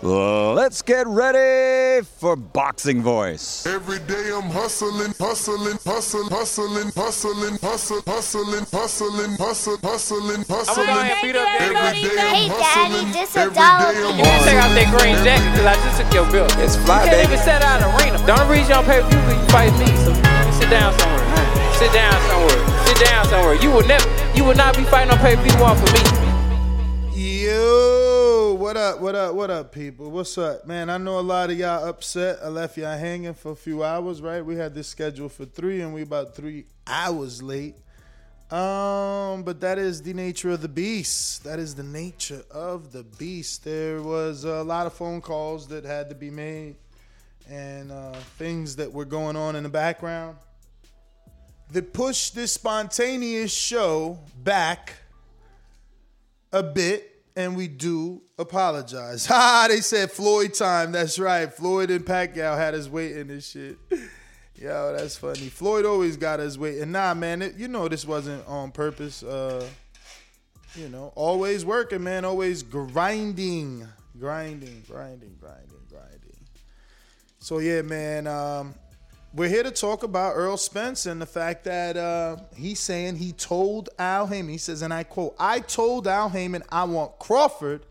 Let's get ready for Boxing Voice. Every day I'm hustling, hustling, hustling, hustling, hustling, hustling, hustling, hustling, hustling, hustling, hustling. I'm going hustling. just a Every dollar. day I'm You can take out that green jacket because I just took your bill. It's fly, You can't even set out an arena. The only reason you don't pay per view you fight me. So sit down somewhere. Sit down somewhere. Sit down somewhere. You will never, you will not be fighting on pay per view one for me. Yo, what up, what up, what up, people? What's up, man? I know a lot of y'all upset. I left y'all hanging for a few hours, right? We had this scheduled for three, and we about three hours late. Um, but that is the nature of the beast. That is the nature of the beast. There was a lot of phone calls that had to be made, and uh, things that were going on in the background that pushed this spontaneous show back a bit, and we do apologize. Ha! They said Floyd time. That's right. Floyd and Pacquiao had us waiting and shit. Yo, that's funny. Floyd always got us waiting. And nah, man, it, you know this wasn't on purpose. Uh, you know, always working, man. Always grinding, grinding, grinding, grinding, grinding. So yeah, man. Um, we're here to talk about Earl Spence and the fact that uh, he's saying he told Al Haymon. He says, and I quote, "I told Al Haymon I want Crawford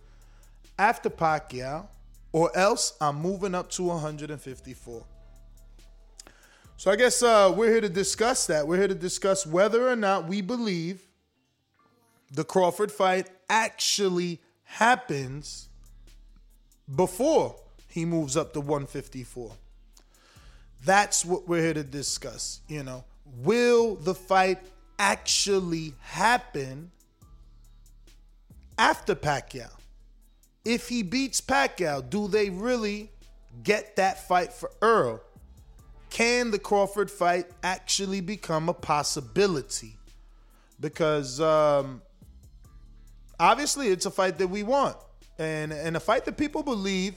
after Pacquiao, or else I'm moving up to 154." So I guess uh, we're here to discuss that. We're here to discuss whether or not we believe the Crawford fight actually happens before he moves up to 154. That's what we're here to discuss. You know, will the fight actually happen after Pacquiao? If he beats Pacquiao, do they really get that fight for Earl? Can the Crawford fight actually become a possibility? Because um, obviously it's a fight that we want, and and a fight that people believe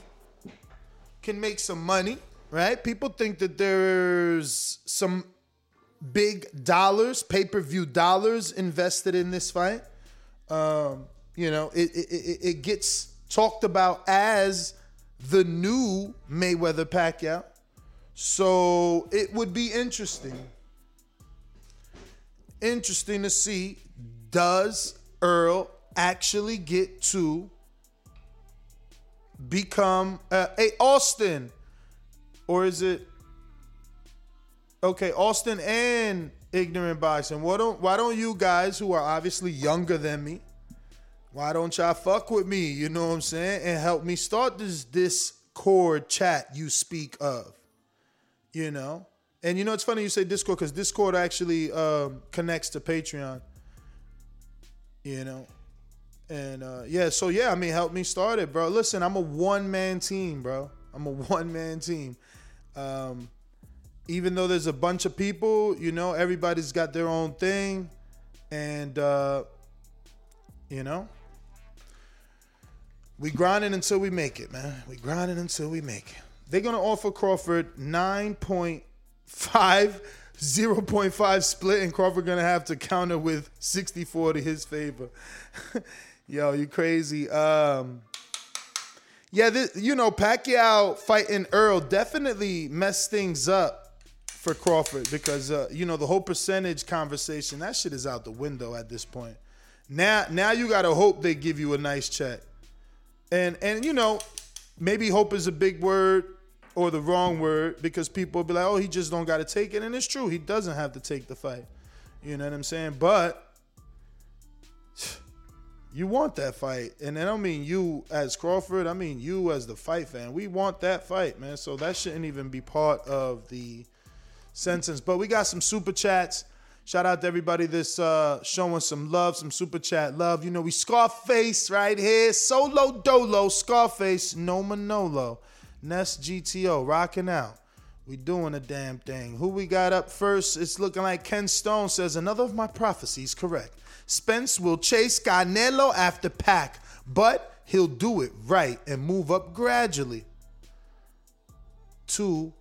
can make some money, right? People think that there's some big dollars, pay per view dollars invested in this fight. Um, you know, it, it, it, gets talked about as the new Mayweather Pacquiao. So it would be interesting. Interesting to see does Earl actually get to become uh, a Austin, or is it okay? Austin and ignorant boxing. Why don't Why don't you guys who are obviously younger than me? Why don't y'all fuck with me? You know what I'm saying, and help me start this Discord chat you speak of. You know, and you know it's funny you say Discord because Discord actually um, connects to Patreon. You know, and uh, yeah, so yeah, I mean, help me start it, bro. Listen, I'm a one man team, bro. I'm a one man team. Um, even though there's a bunch of people, you know, everybody's got their own thing, and uh, you know, we grinding until we make it, man. We grinding until we make it. They're gonna offer Crawford 9.5, 0.5 split, and Crawford gonna have to counter with 64 to his favor. Yo, you crazy. Um, yeah, this, you know, Pacquiao fighting Earl definitely messed things up for Crawford because uh, you know the whole percentage conversation that shit is out the window at this point. Now, now you gotta hope they give you a nice check, and and you know maybe hope is a big word or the wrong word because people will be like, oh, he just don't got to take it, and it's true, he doesn't have to take the fight. You know what I'm saying? But you want that fight, and I don't mean you as Crawford. I mean you as the fight fan. We want that fight, man. So that shouldn't even be part of the sentence. But we got some super chats. Shout out to everybody that's uh, showing some love, some super chat love. You know, we Scarface right here. Solo Dolo, Scarface, No Manolo. Nest GTO, rocking out. We doing a damn thing. Who we got up first? It's looking like Ken Stone says another of my prophecies correct. Spence will chase Canelo after Pac, but he'll do it right and move up gradually to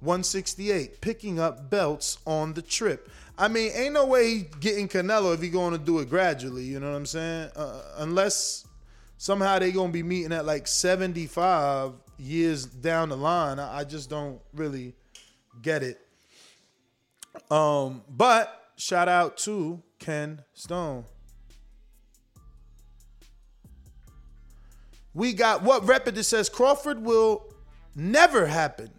168, picking up belts on the trip. I mean, ain't no way he getting Canelo if he going to do it gradually. You know what I'm saying? Uh, unless somehow they gonna be meeting at like 75 years down the line. I, I just don't really get it. Um, but shout out to Ken Stone. We got what Repetid says Crawford will never happen.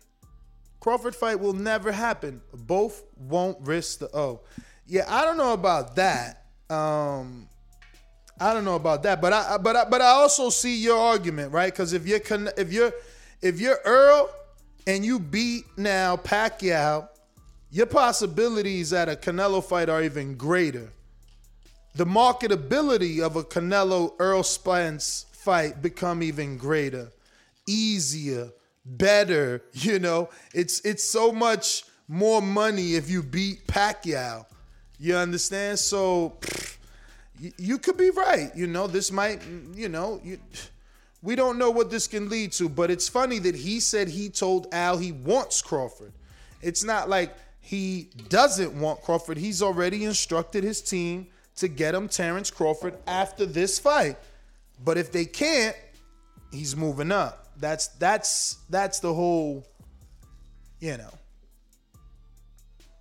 Crawford fight will never happen. Both won't risk the O. Yeah, I don't know about that. Um, I don't know about that, but I but I, but I also see your argument, right? Because if you're if you're if you're Earl and you beat now Pacquiao, your possibilities at a Canelo fight are even greater. The marketability of a Canelo Earl Spence fight become even greater, easier, better. You know, it's it's so much more money if you beat Pacquiao. You understand? So pff, you, you could be right. You know, this might. You know, you, we don't know what this can lead to. But it's funny that he said he told Al he wants Crawford. It's not like he doesn't want Crawford. He's already instructed his team to get him Terrence Crawford after this fight. But if they can't, he's moving up. That's that's that's the whole, you know.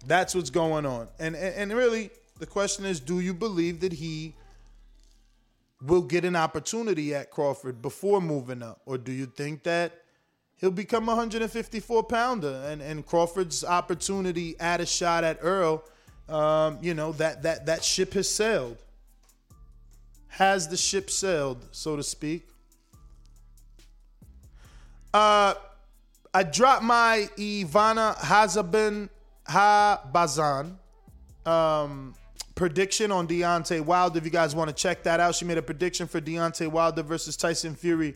That's what's going on. And and, and really the question is do you believe that he will get an opportunity at Crawford before moving up? Or do you think that he'll become a 154 pounder and, and Crawford's opportunity at a shot at Earl, um, you know, that, that, that ship has sailed? Has the ship sailed, so to speak? Uh, I dropped my Ivana Hazabin Habazan um, prediction on Deontay Wilder. If you guys want to check that out, she made a prediction for Deontay Wilder versus Tyson Fury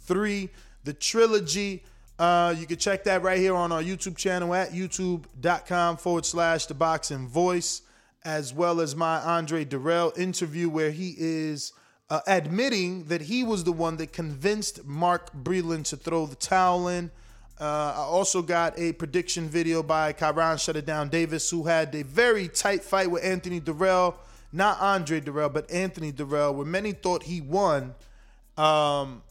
3, the trilogy. Uh, you can check that right here on our YouTube channel at youtube.com forward slash the boxing voice, as well as my Andre Dirrell interview where he is uh, admitting that he was the one that convinced Mark Breland to throw the towel in. Uh, I also got a prediction video by Kyrone Shut It Down Davis, who had a very tight fight with Anthony Dirrell, not Andre Dirrell, but Anthony Dirrell, where many thought he won. Um,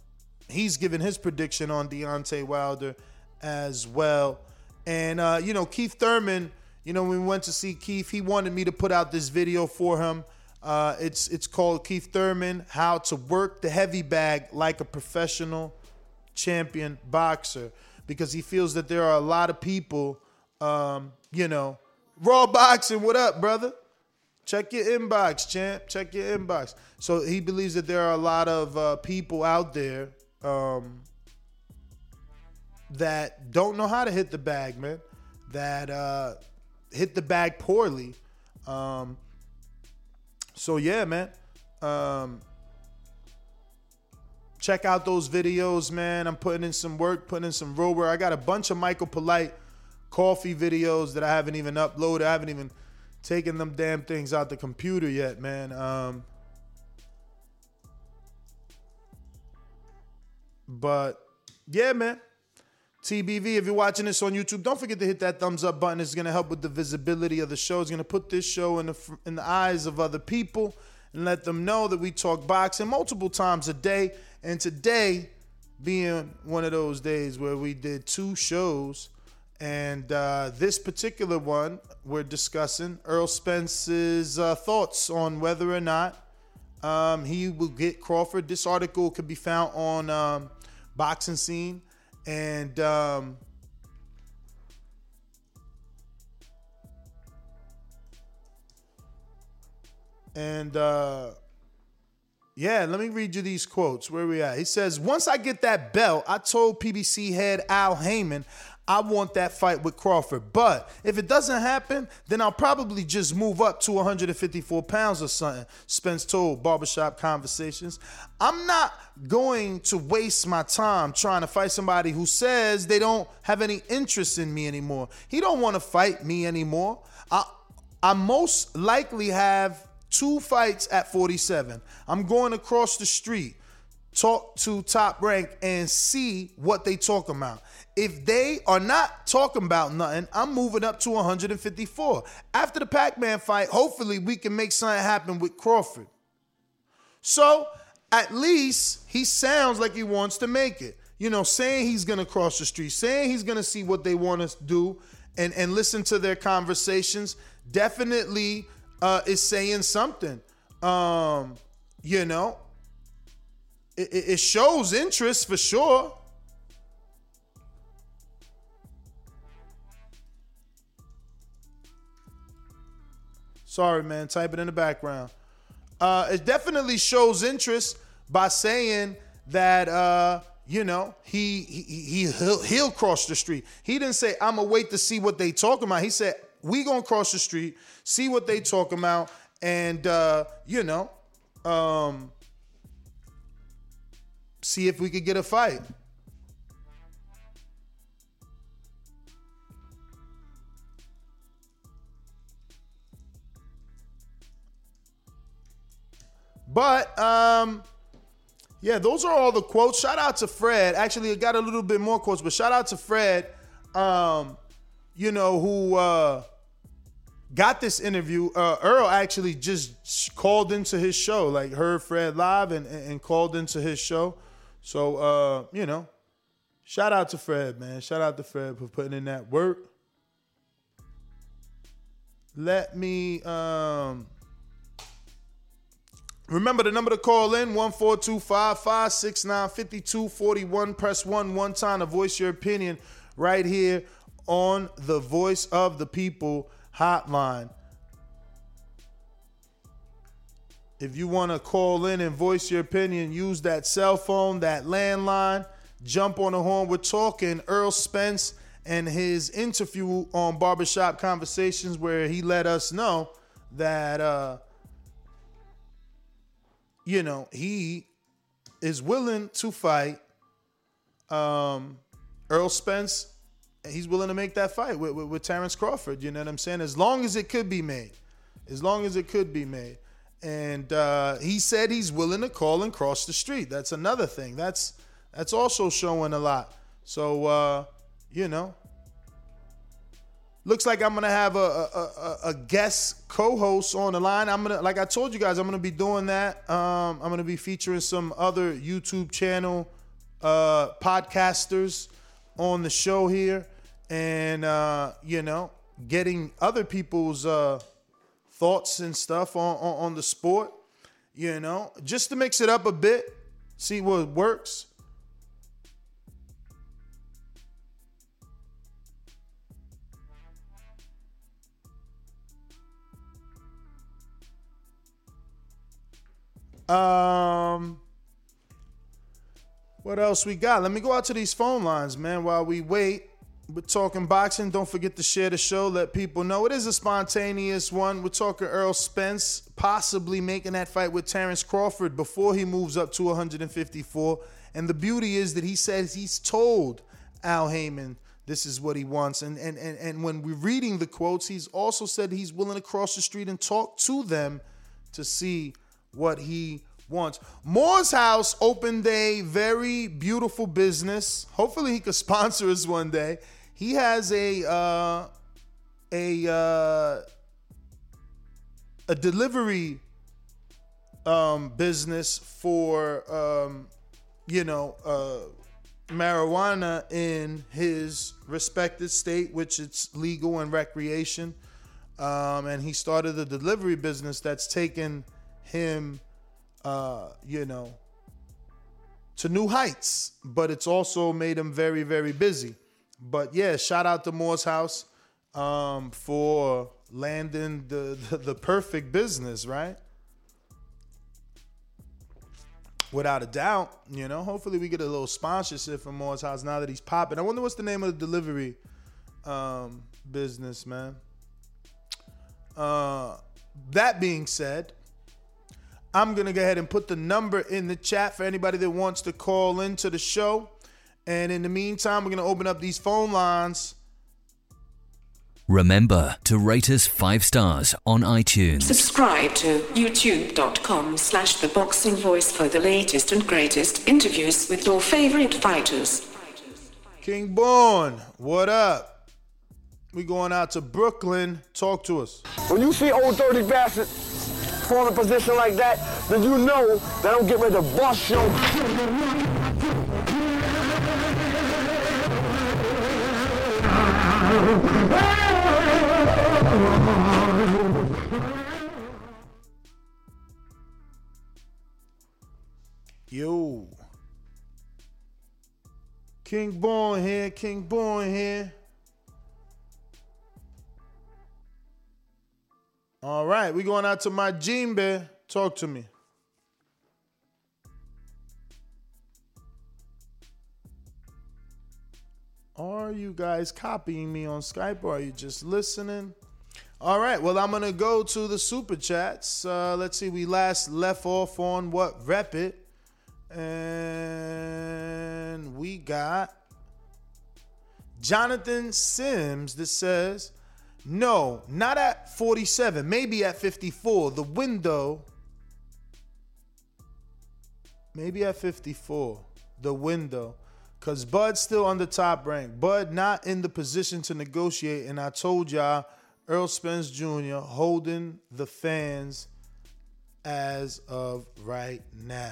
he's given his prediction on Deontay Wilder as well. And, uh, you know, Keith Thurman, you know, when we went to see Keith, he wanted me to put out this video for him. Uh, it's it's called Keith Thurman: How to Work the Heavy Bag Like a Professional Champion Boxer because he feels that there are a lot of people, um, you know, raw boxing. What up, brother? Check your inbox, champ. Check your inbox. So he believes that there are a lot of uh, people out there um, that don't know how to hit the bag, man. That uh, hit the bag poorly. Um, so yeah, man. Um, Check out those videos, man. I'm putting in some work, putting in some road work. I got a bunch of Michael Polite Coffie videos that I haven't even uploaded. I haven't even taken them damn things out the computer yet, man. Um, but yeah, man. TBV, if you're watching this on YouTube, don't forget to hit that thumbs up button. It's going to help with the visibility of the show. It's going to put this show in the in the eyes of other people and let them know that we talk boxing multiple times a day. And today being one of those days where we did two shows And uh, this particular one we're discussing Earl Spence's uh, thoughts on whether or not um, he will get Crawford. This article could be found on um, Boxing Scene. And um, and uh, yeah, let me read you these quotes. Where we at? He says, "Once I get that belt, I told PBC head Al Haymon I want that fight with Crawford. But if it doesn't happen, then I'll probably just move up to 154 pounds or something. Spence told Barbershop Conversations. I'm not going to waste my time trying to fight somebody who says they don't have any interest in me anymore. He don't want to fight me anymore. I I most likely have two fights at 47. I'm going across the street, talk to top rank and see what they talk about. If they are not talking about nothing, I'm moving up to 154. After the Pac-Man fight, hopefully we can make something happen with Crawford. So at least he sounds like he wants to make it. You know, saying he's gonna cross the street, saying he's gonna see what they want us to do and, and listen to their conversations, definitely uh, is saying something. Um, you know, it, it shows interest for sure. Sorry, man. Type it in the background. Uh, it definitely shows interest by saying that uh, you know he he, he he'll, he'll cross the street. He didn't say I'm gonna wait to see what they talking about. He said we gonna cross the street, see what they talking about, and uh, you know, um, see if we could get a fight. But um, yeah, those are all the quotes. Shout out to Fred. Actually, I got a little bit more quotes, but shout out to Fred. Um, you know who uh, got this interview. Uh, Earl actually just called into his show, like heard Fred live and, and called into his show. So uh, you know, shout out to Fred, man. Shout out to Fred for putting in that work. Let me um Remember the number to call in 14255695241. Press 1 one time to voice your opinion right here on the Voice of the People hotline. If you want to call in and voice your opinion, use that cell phone, that landline, jump on the horn. We're talking Earl Spence and his interview on Barbershop Conversations, where he let us know that uh, you know, he is willing to fight um, Earl Spence. He's willing to make that fight with, with, with Terrence Crawford. You know what I'm saying? As long as it could be made. As long as it could be made. And uh, he said he's willing to call and cross the street. That's another thing. That's that's also showing a lot. So uh, you know, Looks like I'm gonna have a, a, a, a, guest co-host on the line. I'm gonna, like I told you guys, I'm gonna be doing that. Um, I'm gonna be featuring some other YouTube channel uh, podcasters on the show here, and uh, you know, getting other people's uh, thoughts and stuff on, on on the sport. You know, just to mix it up a bit, see what works. Um, what else we got? Let me go out to these phone lines, man. While we wait, we're talking boxing. Don't forget to share the show. Let people know it is a spontaneous one. We're talking Earl Spence possibly making that fight with Terrence Crawford before he moves up to 154. And the beauty is that he says he's told Al Haymon this is what he wants. And and and, and when we're reading the quotes, he's also said he's willing to cross the street and talk to them to see what he wants. Moore's House opened a very beautiful business. Hopefully, he could sponsor us one day. He has a uh, a uh, a delivery um, business for um, you know uh, marijuana in his respected state, which it's legal and recreation. Um, and he started a delivery business that's taken him, uh, you know, to new heights. But it's also made him very, very busy. But yeah, shout out to Moore's House um, for landing the, the the perfect business, right? Without a doubt, you know. Hopefully, we get a little sponsorship from Moore's House now that he's popping. I wonder what's the name of the delivery um, business, man. Uh, that being said, I'm gonna go ahead and put the number in the chat for anybody that wants to call into the show. And in the meantime, we're gonna open up these phone lines. Remember to rate us five stars on iTunes. Subscribe to youtube.com slash the boxing voice for the latest and greatest interviews with your favorite fighters. King Born, what up? We going out to Brooklyn. Talk to us. When you see old dirty bastard form a position like that, then you know that I'm getting ready to bust your Yo. King Born here, King Born here. All right, we going out to my Bear. Talk to me. Are you guys copying me on Skype or are you just listening? All right, well, I'm going to go to the super chats. Uh, let's see, we last left off on what? Rep it. And we got Jonathan Sims that says, no, not at 47, maybe at 54. The window, maybe at 54. The window. Because Bud's still on the top rank. Bud not in the position to negotiate. And I told y'all, Earl Spence Jr. holding the fans as of right now.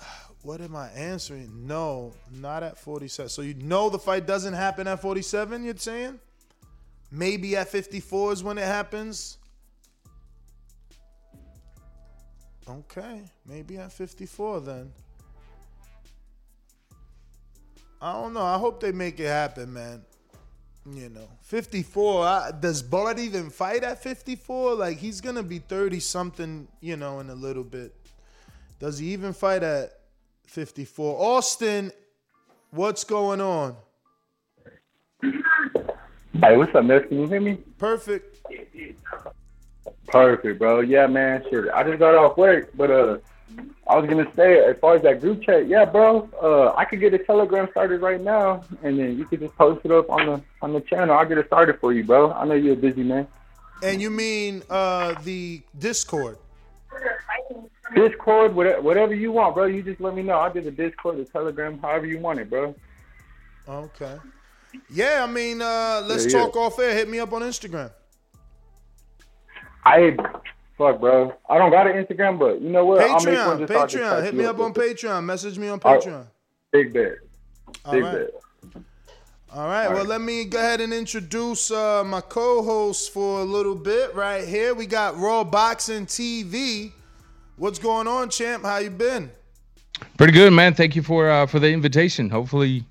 What am I answering? No, not at 47. So you know the fight doesn't happen at 47, you're saying? Maybe at 54 is when it happens. Okay, maybe at 54 then. I don't know. I hope they make it happen, man. You know, 54. I, does Bud even fight at 54? Like, he's going to be 30 something, you know, in a little bit. Does he even fight at 54? Austin, what's going on? Hey, what's up, man? Can you hear me? Perfect. Perfect, bro. Yeah, man. Shit, I just got off work, but uh, I was gonna say as far as that group chat, yeah, bro. Uh, I could get a Telegram started right now, and then you could just post it up on the on the channel. I'll get it started for you, bro. I know you're a busy man. And you mean uh the Discord? Discord, whatever, whatever you want, bro. You just let me know. I'll do the Discord, the Telegram, however you want it, bro. Okay. Yeah, I mean, uh, let's Yeah, yeah. talk off air. Hit me up on Instagram. I fuck, bro. I don't got an Instagram, but you know what? I'll make one Patreon, just so I can Patreon. Hit me up on real. Patreon. Message me on All right. Patreon. Big bet. Big right. bet. All right. Well, let me go ahead and introduce uh, my co-host for a little bit right here. We got Raw Boxing TV. What's going on, champ? How you been? Pretty good, man. Thank you for uh, for the invitation. Hopefully,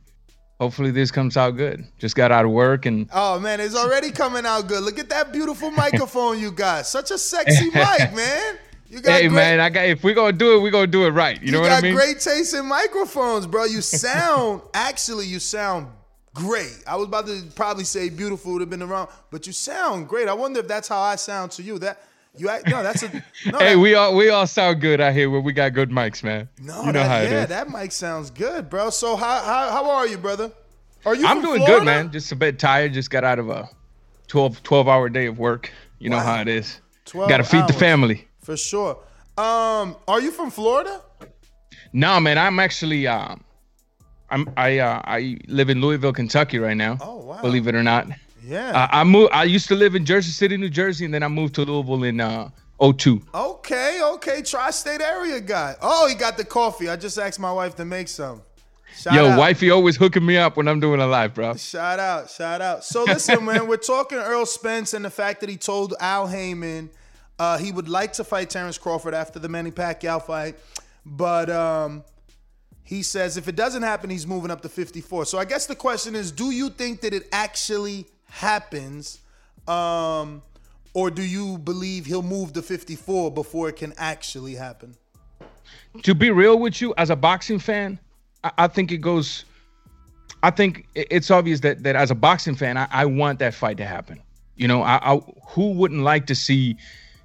hopefully this comes out good. Just got out of work and Oh man, it's already coming out good. Look at that beautiful microphone you got. Such a sexy mic, man. You got hey, great, man, I got if we're gonna do it, we're gonna do it right. You, know what I mean? You got great taste in microphones, bro. You sound actually, you sound great. I was about to probably say beautiful would have been around, but you sound great. I wonder if that's how I sound to you. That you act no, that's a no. hey, that, we all we all sound good out here where we got good mics, man. no, you know that, how it yeah, is. that mic sounds good, bro. So how how how are you, brother? Are you? I'm doing Florida? good, man. Just a bit tired. Just got out of a 12, 12 hour day of work. You know Wow. how it is. 12 Got to feed the family. For sure. Um, are you from Florida? No, man, I'm actually um, I'm I uh, I live in Louisville, Kentucky right now. Oh wow. Believe it or not. Yeah. Uh, I moved. I used to live in Jersey City, New Jersey, and then I moved to Louisville in uh 02. Okay, okay, tri-state area guy. Oh, he got the coffee. I just asked my wife to make some. Shout Yo, out. wifey always hooking me up when I'm doing a live, bro. Shout out, shout out. So listen, man, we're talking Earl Spence and the fact that he told Al Haymon uh, he would like to fight Terrence Crawford after the Manny Pacquiao fight, but um, he says if it doesn't happen, he's moving up to 54. So I guess the question is, do you think that it actually happens, um, or do you believe he'll move to 54 before it can actually happen? to be real with you, as a boxing fan, I, I think it goes. I think it's obvious that that as a boxing fan, I, I want that fight to happen. You know, I, I who wouldn't like to see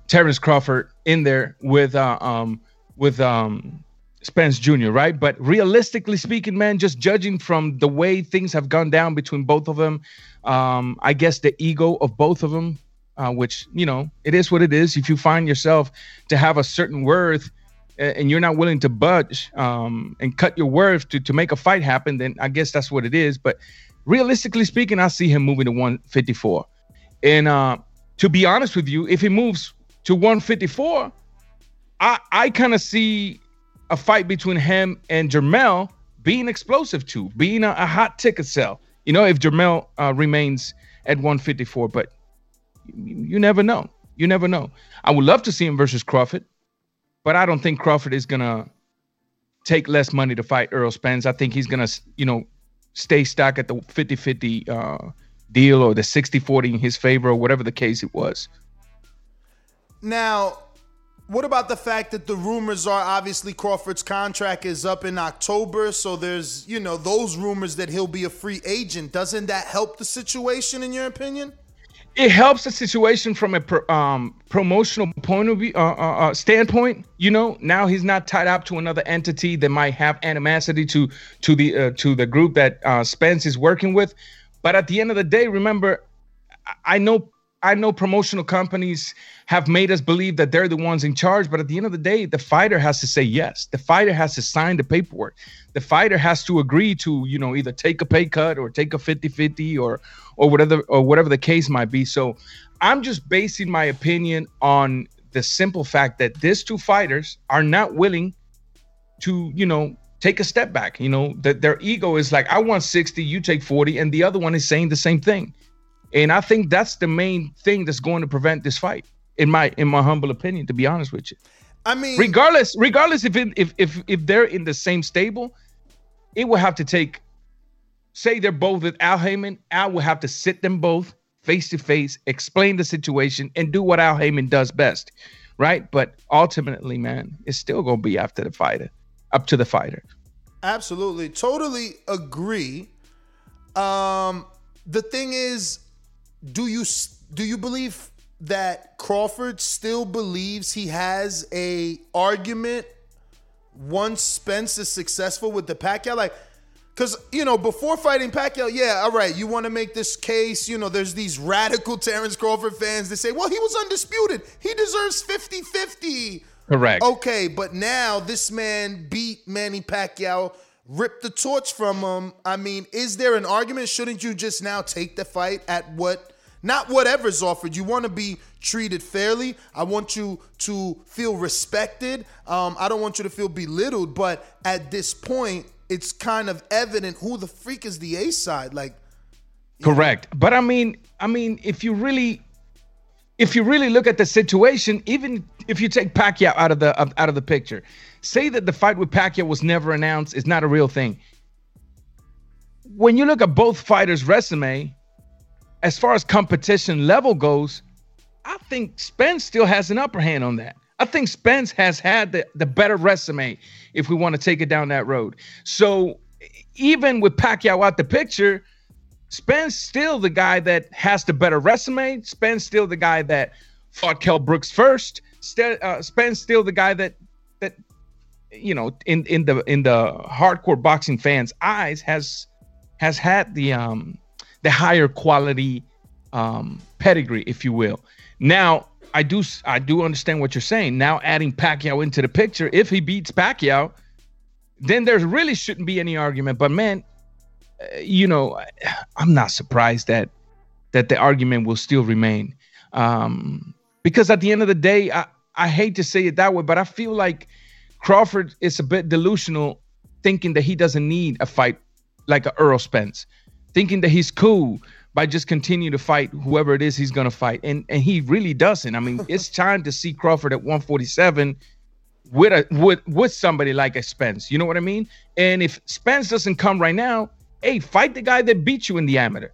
Terrence Crawford in there with uh, um with um Spence Jr. Right, but realistically speaking, man, just judging from the way things have gone down between both of them, um, I guess the ego of both of them, uh, which you know, it is what it is. If you find yourself to have a certain worth and you're not willing to budge um, and cut your worth to, to make a fight happen, then I guess that's what it is. But realistically speaking, I see him moving to 154. And uh, to be honest with you, if he moves to 154, I, I kind of see a fight between him and Jermell being explosive too, being a, a hot ticket sell. You know, if Jermell uh, remains at 154, but you, you never know. You never know. I would love to see him versus Crawford but I don't think Crawford is gonna take less money to fight Earl Spence. I think he's gonna, you know, stay stuck at the 50-50 uh, deal or the 60-40 in his favor or whatever the case it was. Now, what about the fact that the rumors are obviously Crawford's contract is up in October, so there's, you know, those rumors that he'll be a free agent. Doesn't that help the situation in your opinion? It helps the situation from a pro, um, promotional point of view, uh, uh, uh, standpoint. You know, now he's not tied up to another entity that might have animosity to to the uh, to the group that uh, Spence is working with. But at the end of the day, remember, I- I know I know promotional companies have made us believe that they're the ones in charge, but at the end of the day, the fighter has to say yes. The fighter has to sign the paperwork. The fighter has to agree to, you know, either take a pay cut or take a 50-50 or or whatever or whatever the case might be. So I'm just basing my opinion on the simple fact that these two fighters are not willing to, you know, take a step back. You know, that their ego is like, I want 60, you take 40, and the other one is saying the same thing. And I think that's the main thing that's going to prevent this fight, in my in my humble opinion, to be honest with you. I mean, regardless, regardless if it, if if if they're in the same stable, it will have to take. Say they're both with Al Haymon, Al will have to sit them both face to face, explain the situation, and do what Al Haymon does best, right? But ultimately, man, it's still gonna be after the fighter, up to the fighter. Absolutely. Totally agree. Um the thing is do you do you believe that Crawford still believes he has a argument once Spence is successful with the Pacquiao like Cause you know before fighting Pacquiao, yeah, all right, you want to make this case. You know, there's these radical Terrence Crawford fans that say, well, he was undisputed. He deserves 50-50. Correct. Okay, but now this man beat Manny Pacquiao, ripped the torch from him. I mean, is there an argument? Shouldn't you just now take the fight at what, not whatever's offered? You want to be treated fairly. I want you to feel respected. Um, I don't want you to feel belittled. But at this point, it's kind of evident who the freak is the A side. Like, Correct. But I mean, I mean, if you really, if you really look at the situation, even if you take Pacquiao out of the out of the picture, say that the fight with Pacquiao was never announced, it's not a real thing. When you look at both fighters' resume, as far as competition level goes, I think Spence still has an upper hand on that. I think Spence has had the, the better resume if we want to take it down that road. So even with Pacquiao out the picture, Spence still the guy that has the better resume. Spence still the guy that fought Kell Brooks first. Still, uh, Spence still the guy that that you know in in the in the hardcore boxing fans' eyes has has had the um the higher quality um pedigree, if you will. Now I do I do understand what you're saying. Now adding Pacquiao into the picture, if he beats Pacquiao, then there really shouldn't be any argument. But man, uh, you know, I'm not surprised that that the argument will still remain, um, because at the end of the day, I I hate to say it that way, but I feel like Crawford is a bit delusional thinking that he doesn't need a fight like a Earl Spence, thinking that he's cool by just continue to fight whoever it is he's gonna fight, and and he really doesn't. I mean, it's time to see Crawford at 147 with a with with somebody like a Spence. You know what I mean? And if Spence doesn't come right now, hey, fight the guy that beat you in the amateur.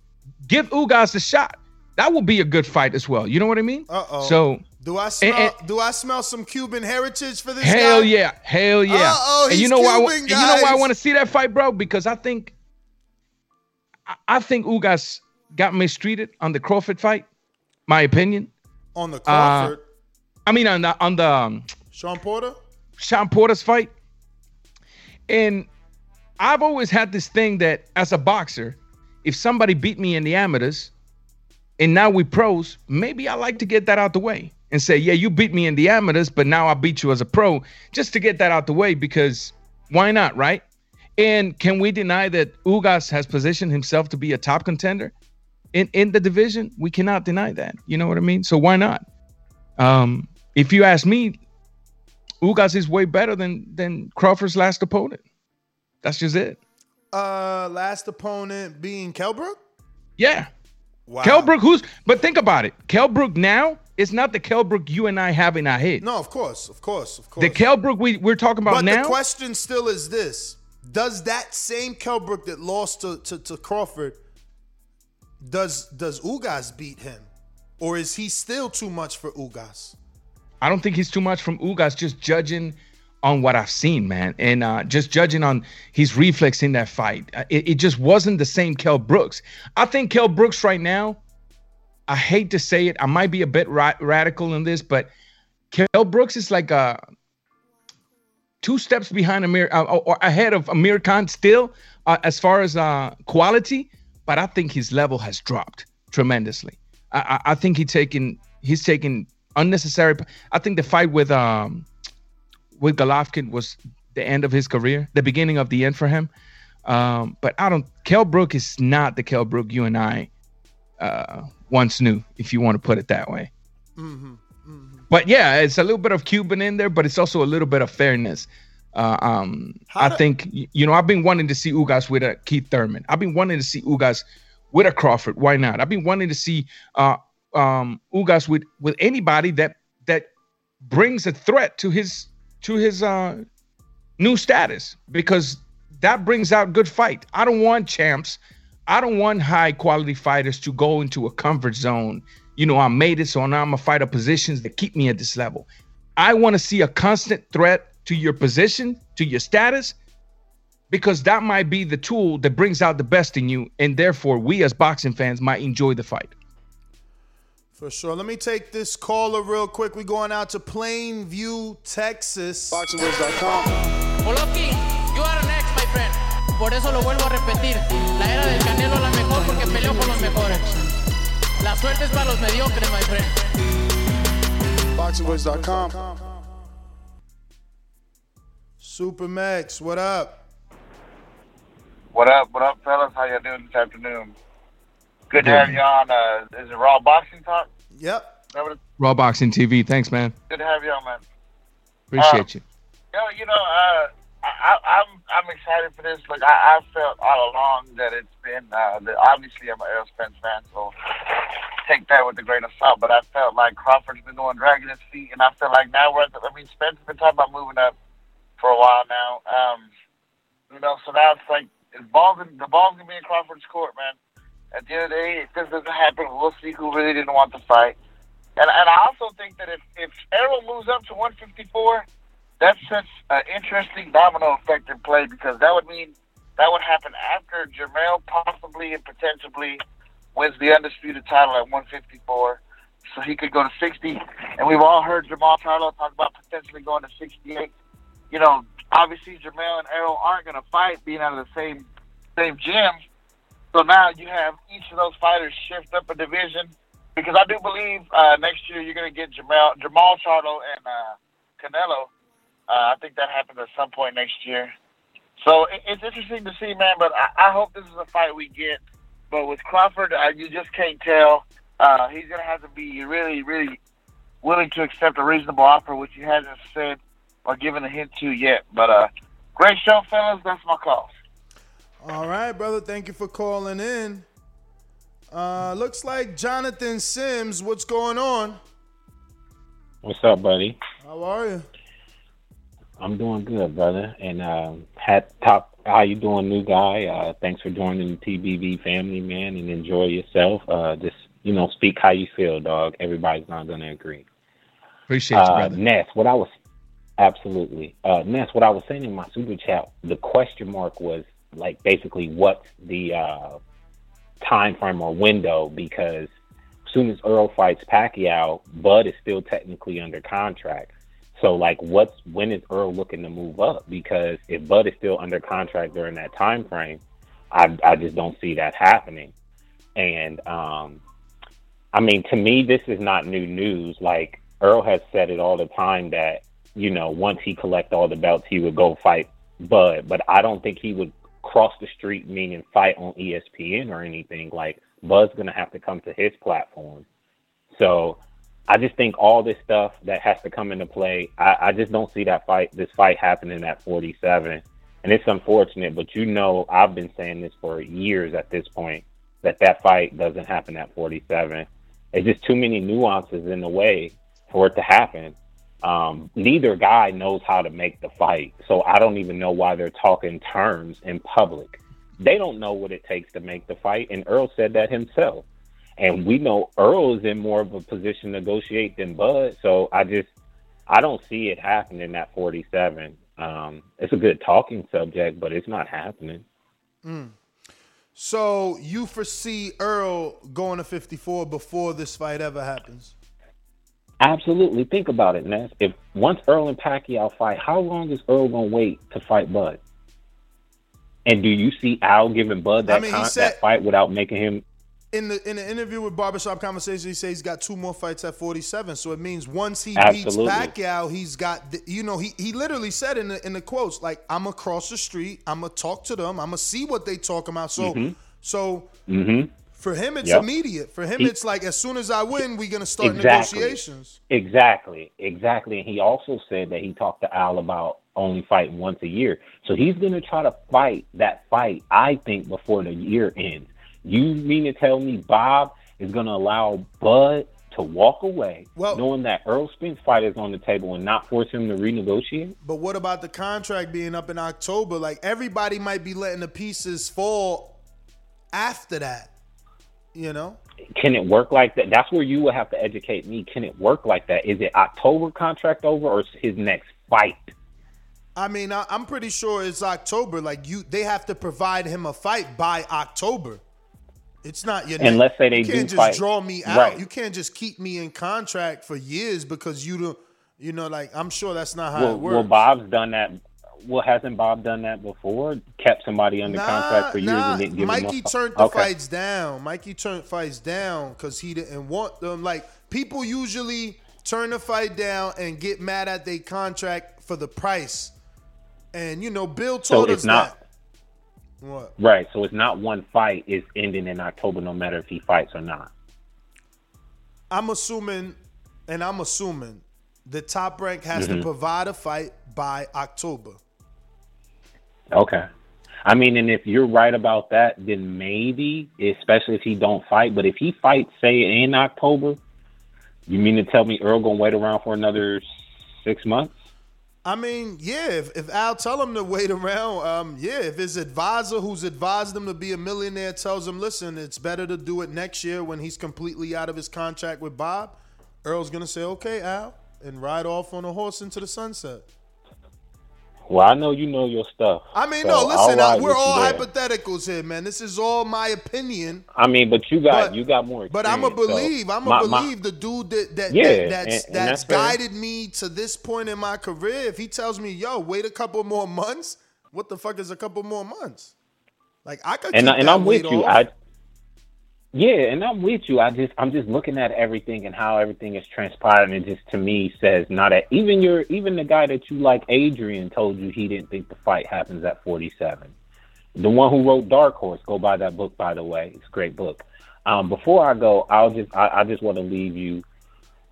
Give Ugas a shot. That will be a good fight as well. You know what I mean? Uh oh. So do I smell? and- do I smell some Cuban heritage for this hell guy? yeah, hell yeah. And you know why? I you know why I want to see that fight, bro? Because I think, I, think Ugas got mistreated on the Crawford fight. My opinion. On the Uh, Crawford, I mean, on the on the um, Sean Porter. Sean Porter's fight. And I've always had this thing that as a boxer, if somebody beat me in the amateurs and now we pros, maybe I like to get that out the way and say, yeah, you beat me in the amateurs, but now I beat you as a pro just to get that out the way because why not, right? And can we deny that Ugas has positioned himself to be a top contender in, in the division? We cannot deny that. You know what I mean? So why not? Um, if you ask me, Ugas is way better than than Crawford's last opponent. That's just it. Uh, last opponent being Kell Brook. Yeah. Wow. Kell Brook, who's but think about it. Kell Brook now is not the Kell Brook you and I have in our head. No, of course, of course, of course. The Kell Brook we, we're talking about but now. the question still is this: Does that same Kell Brook that lost to, to, to Crawford, does does Ugas beat him, or is he still too much for Ugas? I don't think he's too much from Ugas, just judging on what I've seen, man, and uh, just judging on his reflex in that fight. Uh, It, it just wasn't the same Kell Brooks. I think Kell Brooks right now. I hate to say it, I might be a bit ra- radical in this, but Kell Brooks is like a two steps behind Amir uh, or ahead of Amir Khan still uh, as far as uh, quality, but I think his level has dropped tremendously. I, I, think he taken he's taken unnecessary. I think the fight with um with Golovkin was the end of his career, the beginning of the end for him. Um, but I don't. Kell Brook is not the Kell Brook you and I uh, once knew, if you want to put it that way. But yeah, it's a little bit of Cuban in there, but it's also a little bit of fairness. Uh, um, I think you know I've been wanting to see Ugas with a Keith Thurman. I've been wanting to see Ugas with a Crawford. Why not? I've been wanting to see uh, um, Ugas with with anybody that that brings a threat to his to his uh, new status because that brings out good fight. I don't want champs. I don't want high quality fighters to go into a comfort zone. You know, I made it, so now I'm gonna fight at positions that keep me at this level. I want to see a constant threat to your position, to your status, because that might be the tool that brings out the best in you, and therefore we as boxing fans might enjoy the fight. For sure. Let me take this caller real quick. We're going out to Plainview, Texas. BoxingWords.com. Poloski, you are next, my friend. Por eso lo vuelvo a repetir. La era del Canelo es la mejor porque peleó con los mejores. La suerte es para los mediocres, my friend. BoxingWords.com. Supermax, what up? What up? What up, fellas? How y'all doing this afternoon? Good to have you on. Uh, is it Raw Boxing Talk? Yep. Is that what it- Raw Boxing TV, thanks, man. Good to have you on, man. Appreciate you. Yo, you know, uh, I, I, I'm I'm excited for this. Like I, I felt all along that it's been. Uh, that obviously, I'm an Errol Spence fan, so take that with a grain of salt. But I felt like Crawford's been doing dragging his feet, and I feel like now we're. At the, I mean, Spence has been talking about moving up for a while now. Um, you know, so now it's like it's balls in, the ball's gonna be in Crawford's court, man. At the end of the day, if this doesn't happen, we'll see who really didn't want the fight. And and I also think that if if Errol moves up to 154, that sets an interesting domino effect in play because that would mean that would happen after Jermell possibly and potentially wins the undisputed title at 154. So he could go to 60. And we've all heard Jermall Charlo talk about potentially going to 68. You know, obviously Jermell and Errol aren't going to fight being out of the same same gym. So now you have each of those fighters shift up a division because I do believe uh, next year you're going to get Jermall Jermall Charlo and uh, Canelo. Uh, I think that happens at some point next year. So it, it's interesting to see, man. But I, I hope this is a fight we get. But with Crawford, uh, you just can't tell. Uh, he's going to have to be really, really willing to accept a reasonable offer, which he hasn't said or given a hint to yet. But uh, Great show, fellas. That's my call. All right, brother. Thank you for calling in. Uh, looks like Jonathan Sims. What's going on? What's up, buddy? How are you? I'm doing good, brother. And um, hat top, how you doing, new guy? Uh, thanks for joining the TBV family, man, and enjoy yourself. Uh, just you know, speak how you feel, dog. Everybody's not gonna agree. Appreciate you, Uh, brother. Ness, what I was absolutely uh, Ness, what I was saying in my super chat, the question mark was like basically what's the uh, time frame or window because as soon as Earl fights Pacquiao, Bud is still technically under contract. So like what's when is Earl looking to move up? Because if Bud is still under contract during that time frame, I I just don't see that happening. And um I mean to me this is not new news. Like Earl has said it all the time that, you know, once he collect all the belts he would go fight Bud. But I don't think he would cross the street meaning fight on ESPN or anything. Like Bud's gonna have to come to his platform. So I just think all this stuff that has to come into play, I, I just don't see that fight, this fight happening at 47. And it's unfortunate, but you know, I've been saying this for years at this point that that fight doesn't happen at 47. It's just too many nuances in the way for it to happen. Um, neither guy knows how to make the fight, so I don't even know why they're talking terms in public. They don't know what it takes to make the fight, and Earl said that himself. And we know Earl is in more of a position to negotiate than Bud. So I just I don't see it happening at 47. Um, it's a good talking subject, but it's not happening. Mm. So you foresee Earl going to 54 before this fight ever happens? Absolutely. Think about it, Ness. If once Earl and Pacquiao fight, how long is Earl gonna wait to fight Bud? And do you see Al giving Bud that I mean, con- said- that fight without making him? In the in the interview with Barbershop Conversation, he says he's got two more fights at 47. So it means once he Absolutely. beats Pacquiao, he's got the, you know he he literally said in the in the quotes like I'm across the street, I'm gonna talk to them, I'm gonna see what they talking about. So Mhm. so Mm-hmm. for him it's Yep. immediate. For him He- it's like as soon as I win, we're gonna start Exactly. negotiations. Exactly, exactly. And he also said that he talked to Al about only fighting once a year. So he's going to try to fight that fight, I think, before the year ends. You mean to tell me Bob is going to allow Bud to walk away, knowing that Earl Spence fight is on the table and not force him to renegotiate? But what about the contract being up in October? Like everybody might be letting the pieces fall after that. You know? Can it work like that? That's where you would have to educate me. Can it work like that? Is it October contract over or is his next fight? I mean, I'm pretty sure it's October. Like you, they have to provide him a fight by October. It's not your. And let's say they you can't do just fight- draw me out. Right. You can't just keep me in contract for years because you don't. You know, like I'm sure that's not how Well, it works. well, Bob's done that. Well, hasn't Bob done that before? Kept somebody under contract for years nah, and didn't give him Mikey a turned the okay. fights down. Mikey turned fights down because he didn't want them. Like people usually turn the fight down and get mad at their contract for the price. And you know, Bill So told it's us not that. What? right. So it's not one fight is ending in October, no matter if he fights or not. I'm assuming, and I'm assuming, the top rank has to Mhm. provide a fight by October. Okay. I mean, and if you're right about that, then maybe, especially if he don't fight. But if he fights, say in October, you mean to tell me Earl gonna wait around for another six months? I mean, yeah, if, if Al tell him to wait around, um, yeah, if his advisor who's advised him to be a millionaire tells him, listen, it's better to do it next year when he's completely out of his contract with Bob, Earl's gonna say, okay, Al, and ride off on a horse into the sunset. Well, I know you know your stuff. I mean, so no, listen, I, we're all hypotheticals here, man. This is all my opinion. I mean, but you got But- you got more. But I'm a experience, so believe. I'm a believe the dude that that, Yeah, that that's and- and that's that's fair. guided me to this point in my career. If he tells me, "Yo, wait a couple more months," what the fuck is a couple more months? Like I could. and I, and I'm with you. off. I yeah, and I'm with you. I just I'm just looking at everything and how everything is transpired, and it just to me says not that even your even the guy that you like, Adrian, told you he didn't think the fight happens at 47. The one who wrote Dark Horse, go buy that book by the way. It's a great book. Um, before I go, I'll just I, I just want to leave you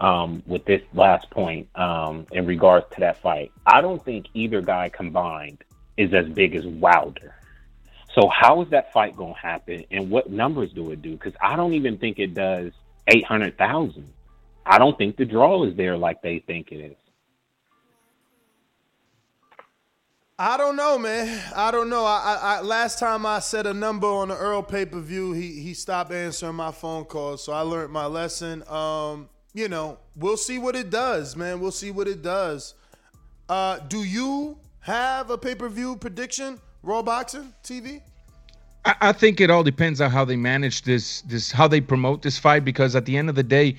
um, with this last point um, in regards to that fight. I don't think either guy combined is as big as Wilder. So how is that fight going to happen, and what numbers do it do? Because I don't even think it does eight hundred thousand. I don't think the draw is there like they think it is. I don't know, man. I don't know. I, I, I last time I said a number on the Earl pay per view, he he stopped answering my phone calls, so I learned my lesson. Um, you know, we'll see what it does, man. We'll see what it does. Uh, do you have a pay per view prediction? Raw boxing TV. I, I think it all depends on how they manage this this how they promote this fight because at the end of the day,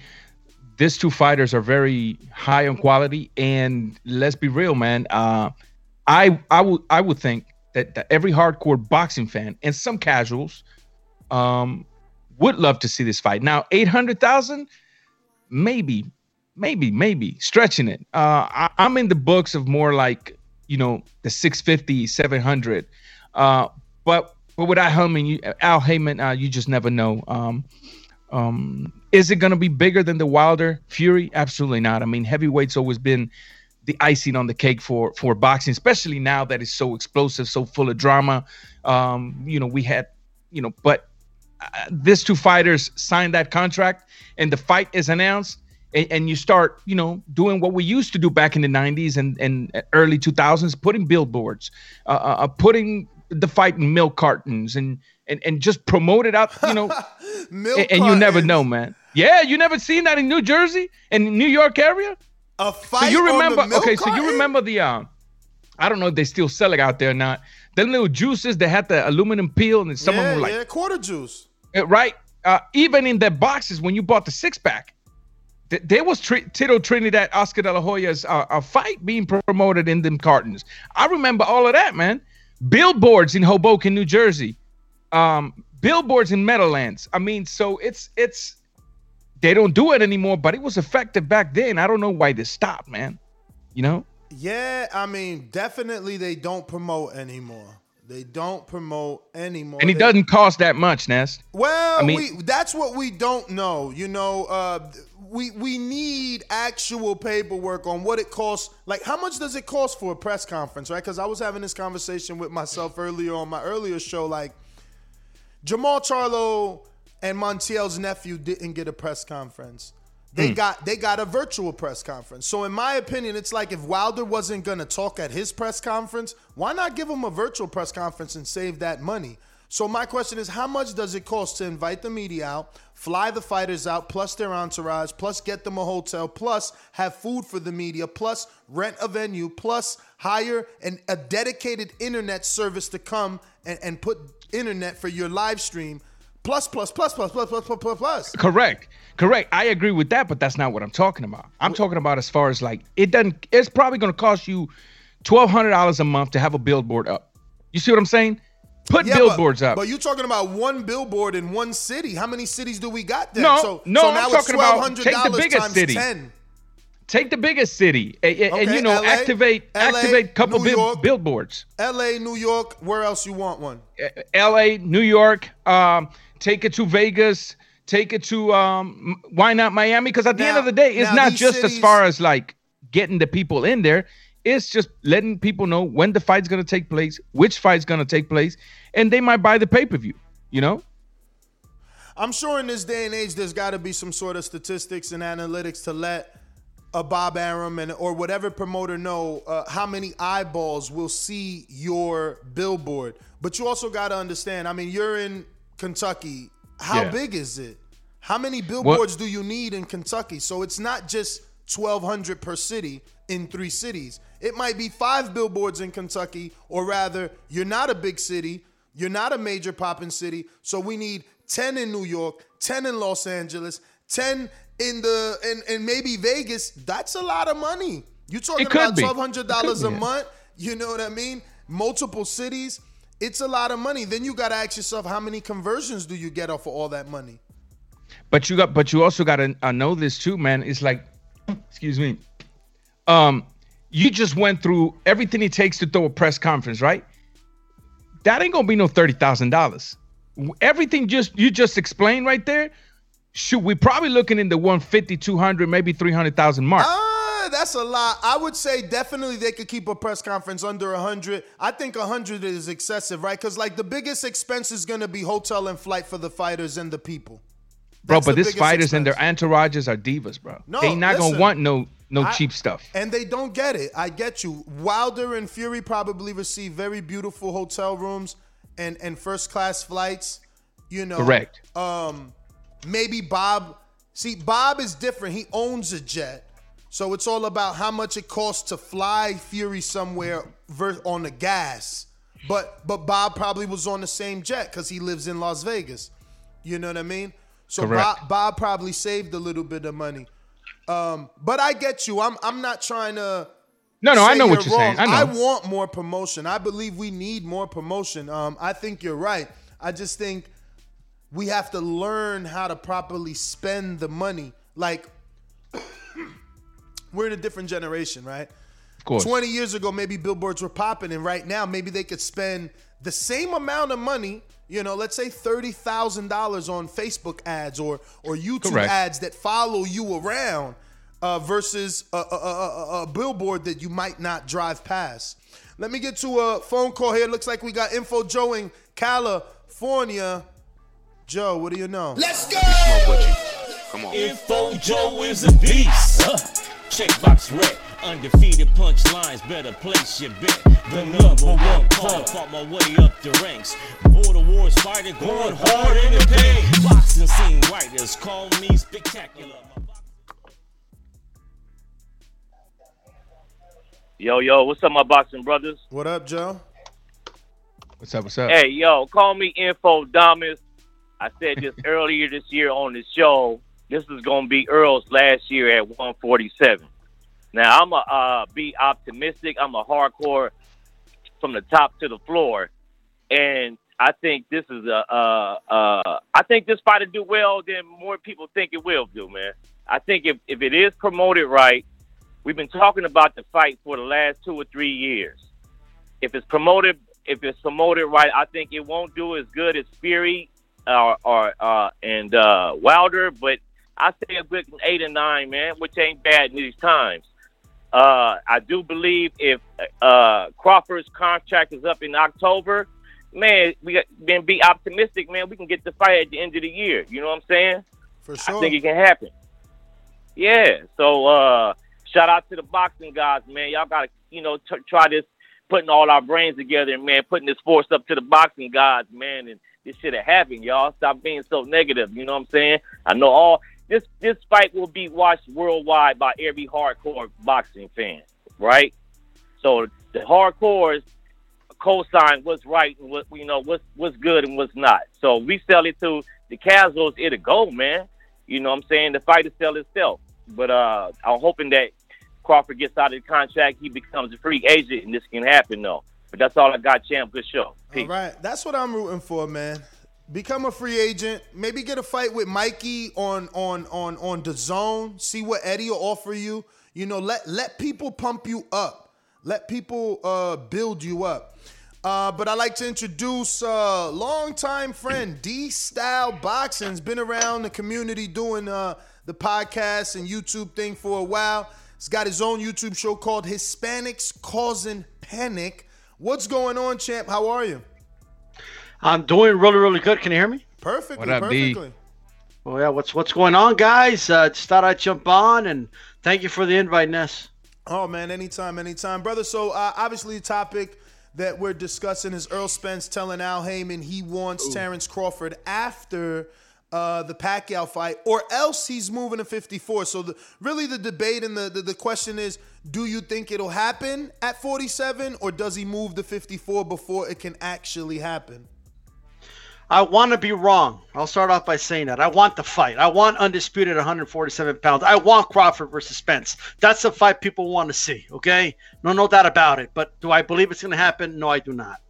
these two fighters are very high on quality and let's be real, man. Uh, I I would I would think that, that every hardcore boxing fan and some casuals um would love to see this fight. Now, 800,000 maybe maybe maybe stretching it. Uh I, I'm in the books of more like, you know, the 650, 700. Uh but but without Haymon, you, Al Haymon, uh, you just never know. Um, um, is it going to be bigger than the Wilder Fury? Absolutely not. I mean, heavyweight's always been the icing on the cake for for boxing, especially now that it's so explosive, so full of drama. Um, you know, we had, you know, but uh, these two fighters signed that contract, and the fight is announced, and, and, you start, you know, doing what we used to do back in the '90s and and early 2000s, putting billboards, uh, uh, uh, putting the fight in milk cartons, and and and just promote it out, you know, and, and you never know, man. Yeah, you never seen that in New Jersey and New York area. A fight. So you remember? okay, carton? so you remember the um, I don't know if they still sell it out there or not. Them little juices that had the aluminum peel and some yeah, of them were like yeah, quarter juice. Uh, right. Uh, even in the boxes when you bought the six pack, th- there was Tr- Tito Trinidad Oscar De La Hoya's uh, a fight being promoted in them cartons. I remember all of that, man. Billboards in Hoboken, New Jersey. Um, billboards in Meadowlands. I mean, so it's it's they don't do it anymore, but it was effective back then. I don't know why they stopped, man. You know? Yeah, I mean, definitely they don't promote anymore. They don't promote anymore. And it They- doesn't cost that much, Ness. Well, I mean- we, that's what we don't know. You know, uh, we we need actual paperwork on what it costs. Like, how much does it cost for a press conference, right? Because I was having this conversation with myself earlier on my earlier show. Like, Jermall Charlo and Montiel's nephew didn't get a press conference. They Hmm. got they got a virtual press conference. So in my opinion, it's like if Wilder wasn't gonna talk at his press conference, why not give him a virtual press conference and save that money? So my question is, how much does it cost to invite the media out, fly the fighters out, plus their entourage, plus get them a hotel, plus have food for the media, plus rent a venue, plus hire an, a dedicated internet service to come and, and put internet for your live stream, plus plus plus plus plus plus plus plus plus. Correct. Correct. I agree with that, but that's not what I'm talking about. I'm talking about as far as like it doesn't it's probably gonna cost you twelve hundred dollars a month to have a billboard up. You see what I'm saying? Put Yeah, billboards but, up. But you're talking about one billboard in one city. How many cities do we got there? No, so, no, so I'm now talking it's about take the $1,200 biggest times city. 10. Take the biggest city and, and- and, you know LA, activate LA, activate a couple New bill- York. billboards. LA, New York, where else you want one? L.A., New York. Um, take it to Vegas. Take it to um, why not Miami? Because at the end of the day, it's not just as far as like getting the people in there. It's just letting people know when the fight's gonna take place, which fight's gonna take place, and they might buy the pay per view. You know? I'm sure in this day and age, there's got to be some sort of statistics and analytics to let a Bob Arum and or whatever promoter know uh, how many eyeballs will see your billboard. But you also got to understand. I mean, you're in Kentucky. How Yeah. big is it? How many billboards do you need in Kentucky? So it's not just 1,200 per city in three cities. It might be five billboards in Kentucky, or rather, you're not a big city. You're not a major popping city. So we need 10 in New York, 10 in Los Angeles, 10 in the and, and maybe Vegas. That's a lot of money. You're talking about twelve hundred dollars a be. month. You know what I mean? Multiple cities. It's a lot of money. Then you gotta ask yourself, how many conversions do you get off of all that money? But you got, but you also got to uh, know this too, man. It's like, excuse me, um, you just went through everything it takes to throw a press conference, right? That ain't gonna be no thirty thousand dollars. Everything just you just explained right there. Shoot, we're probably looking in the 150, 200, maybe 300,000 mark. Ah, that's a lot. I would say definitely they could keep a press conference under 100. I think 100 is excessive, right? Because like the biggest expense is going to be hotel and flight for the fighters and the people. Bro. But biggest fighters and their entourages are divas, bro. No, they not listen. gonna want no no I- cheap stuff. And they don't get it. I get you. Wilder and Fury probably receive very beautiful hotel rooms and and first class flights. You know, Correct. Um, maybe Bob. See, Bob is different. He owns a jet, so it's all about how much it costs to fly Fury somewhere ver- on the gas. But but Bob probably was on the same jet because he lives in Las Vegas. You know what I mean? So Correct. Bob, Bob probably saved a little bit of money. Um, but I get you. I'm I'm not trying to. No, no, I know what you're wrong. saying. I know. want more promotion. I believe we need more promotion. Um, I think you're right. I just think we have to learn how to properly spend the money. Like we're in a different generation, right? Of course. 20 years ago, maybe billboards were popping, and right now, maybe they could spend the same amount of money. You know, let's say thirty thousand dollars on Facebook ads or or YouTube Correct. ads that follow you around, uh, versus a, a, a, a- a billboard that you might not drive past. Let me get to a phone call here. Looks like we got info Joe in California. Joe, what do you know? Let's go. Smoke with you. Come on. Info Joe is a beast. Huh. Checkbox red. Undefeated punchlines, better place your bet. The number one call, fought my way up the ranks. Border wars fighter, going hard in the paint. Boxing scene writers call me spectacular. Yo, yo, what's up, my boxing brothers? What up, Joe? What's up? What's up? Hey, yo, call me Info Domus. I said this earlier this year on the show. This is going to be Earl's last year at 147. Now, I'm a uh, be optimistic. I'm a hardcore from the top to the floor, and I think this is a. Uh, uh, I think this fight will do well than more people think it will do, man. I think if if it is promoted right, we've been talking about the fight for the last two or three years. If it's promoted, if it's promoted right, I think it won't do as good as Fury or, or uh, and uh, Wilder, but I say a good eight and nine, man, which ain't bad in these times. Uh, I do believe if uh, Crawford's contract is up in October, man, we got, then be optimistic, man. We can get the fight at the end of the year. You know what I'm saying? For sure. I think it can happen. Yeah. So uh, shout out to the boxing guys, man. Y'all gotta, you know, t- try this, putting all our brains together, and man, putting this force up to the boxing guys, man, and this shit happen, y'all. Stop being so negative. You know what I'm saying? I know all this. This fight will be watched worldwide by every hardcore boxing fan, right? So the hardcores co-sign what's right and what you know what's what's good and what's not. So we sell it to the casuals, it'll go, man. You know what I'm saying? The fight will sell itself. But uh I'm hoping that Crawford gets out of the contract, he becomes a free agent and this can happen though. But that's all I got, champ. Good show. Peace. All right, that's what I'm rooting for, man. Become a free agent. Maybe get a fight with Mikey on on on on the zone. See what Eddie will offer you. You know, let let people pump you up. Let people uh, build you up. Uh, but I'd like to introduce uh, longtime friend D Style Boxing's been around the community doing uh, the podcast and YouTube thing for a while. He's got his own YouTube show called Hispanics Causing Panic. What's going on, champ? How are you? I'm doing really, really good. Can you hear me? Perfectly, What up, D? perfectly. Well, yeah. What's what's going on, guys? Uh, just thought I'd jump on and thank you for the invite, Ness. Oh man, anytime, anytime, brother. So uh, obviously, the topic that we're discussing is Earl Spence telling Al Haymon he wants Terrence Crawford after uh, the Pacquiao fight, or else he's moving to 54. So the, really, the debate and the, the the question is, do you think it'll happen at 47, or does he move to 54 before it can actually happen? I want to be wrong. I'll start off by saying that. I want the fight. I want undisputed 147 pounds. I want Crawford versus Spence. That's the fight people want to see. Okay, no, no doubt about it. But do I believe it's going to happen? No, I do not.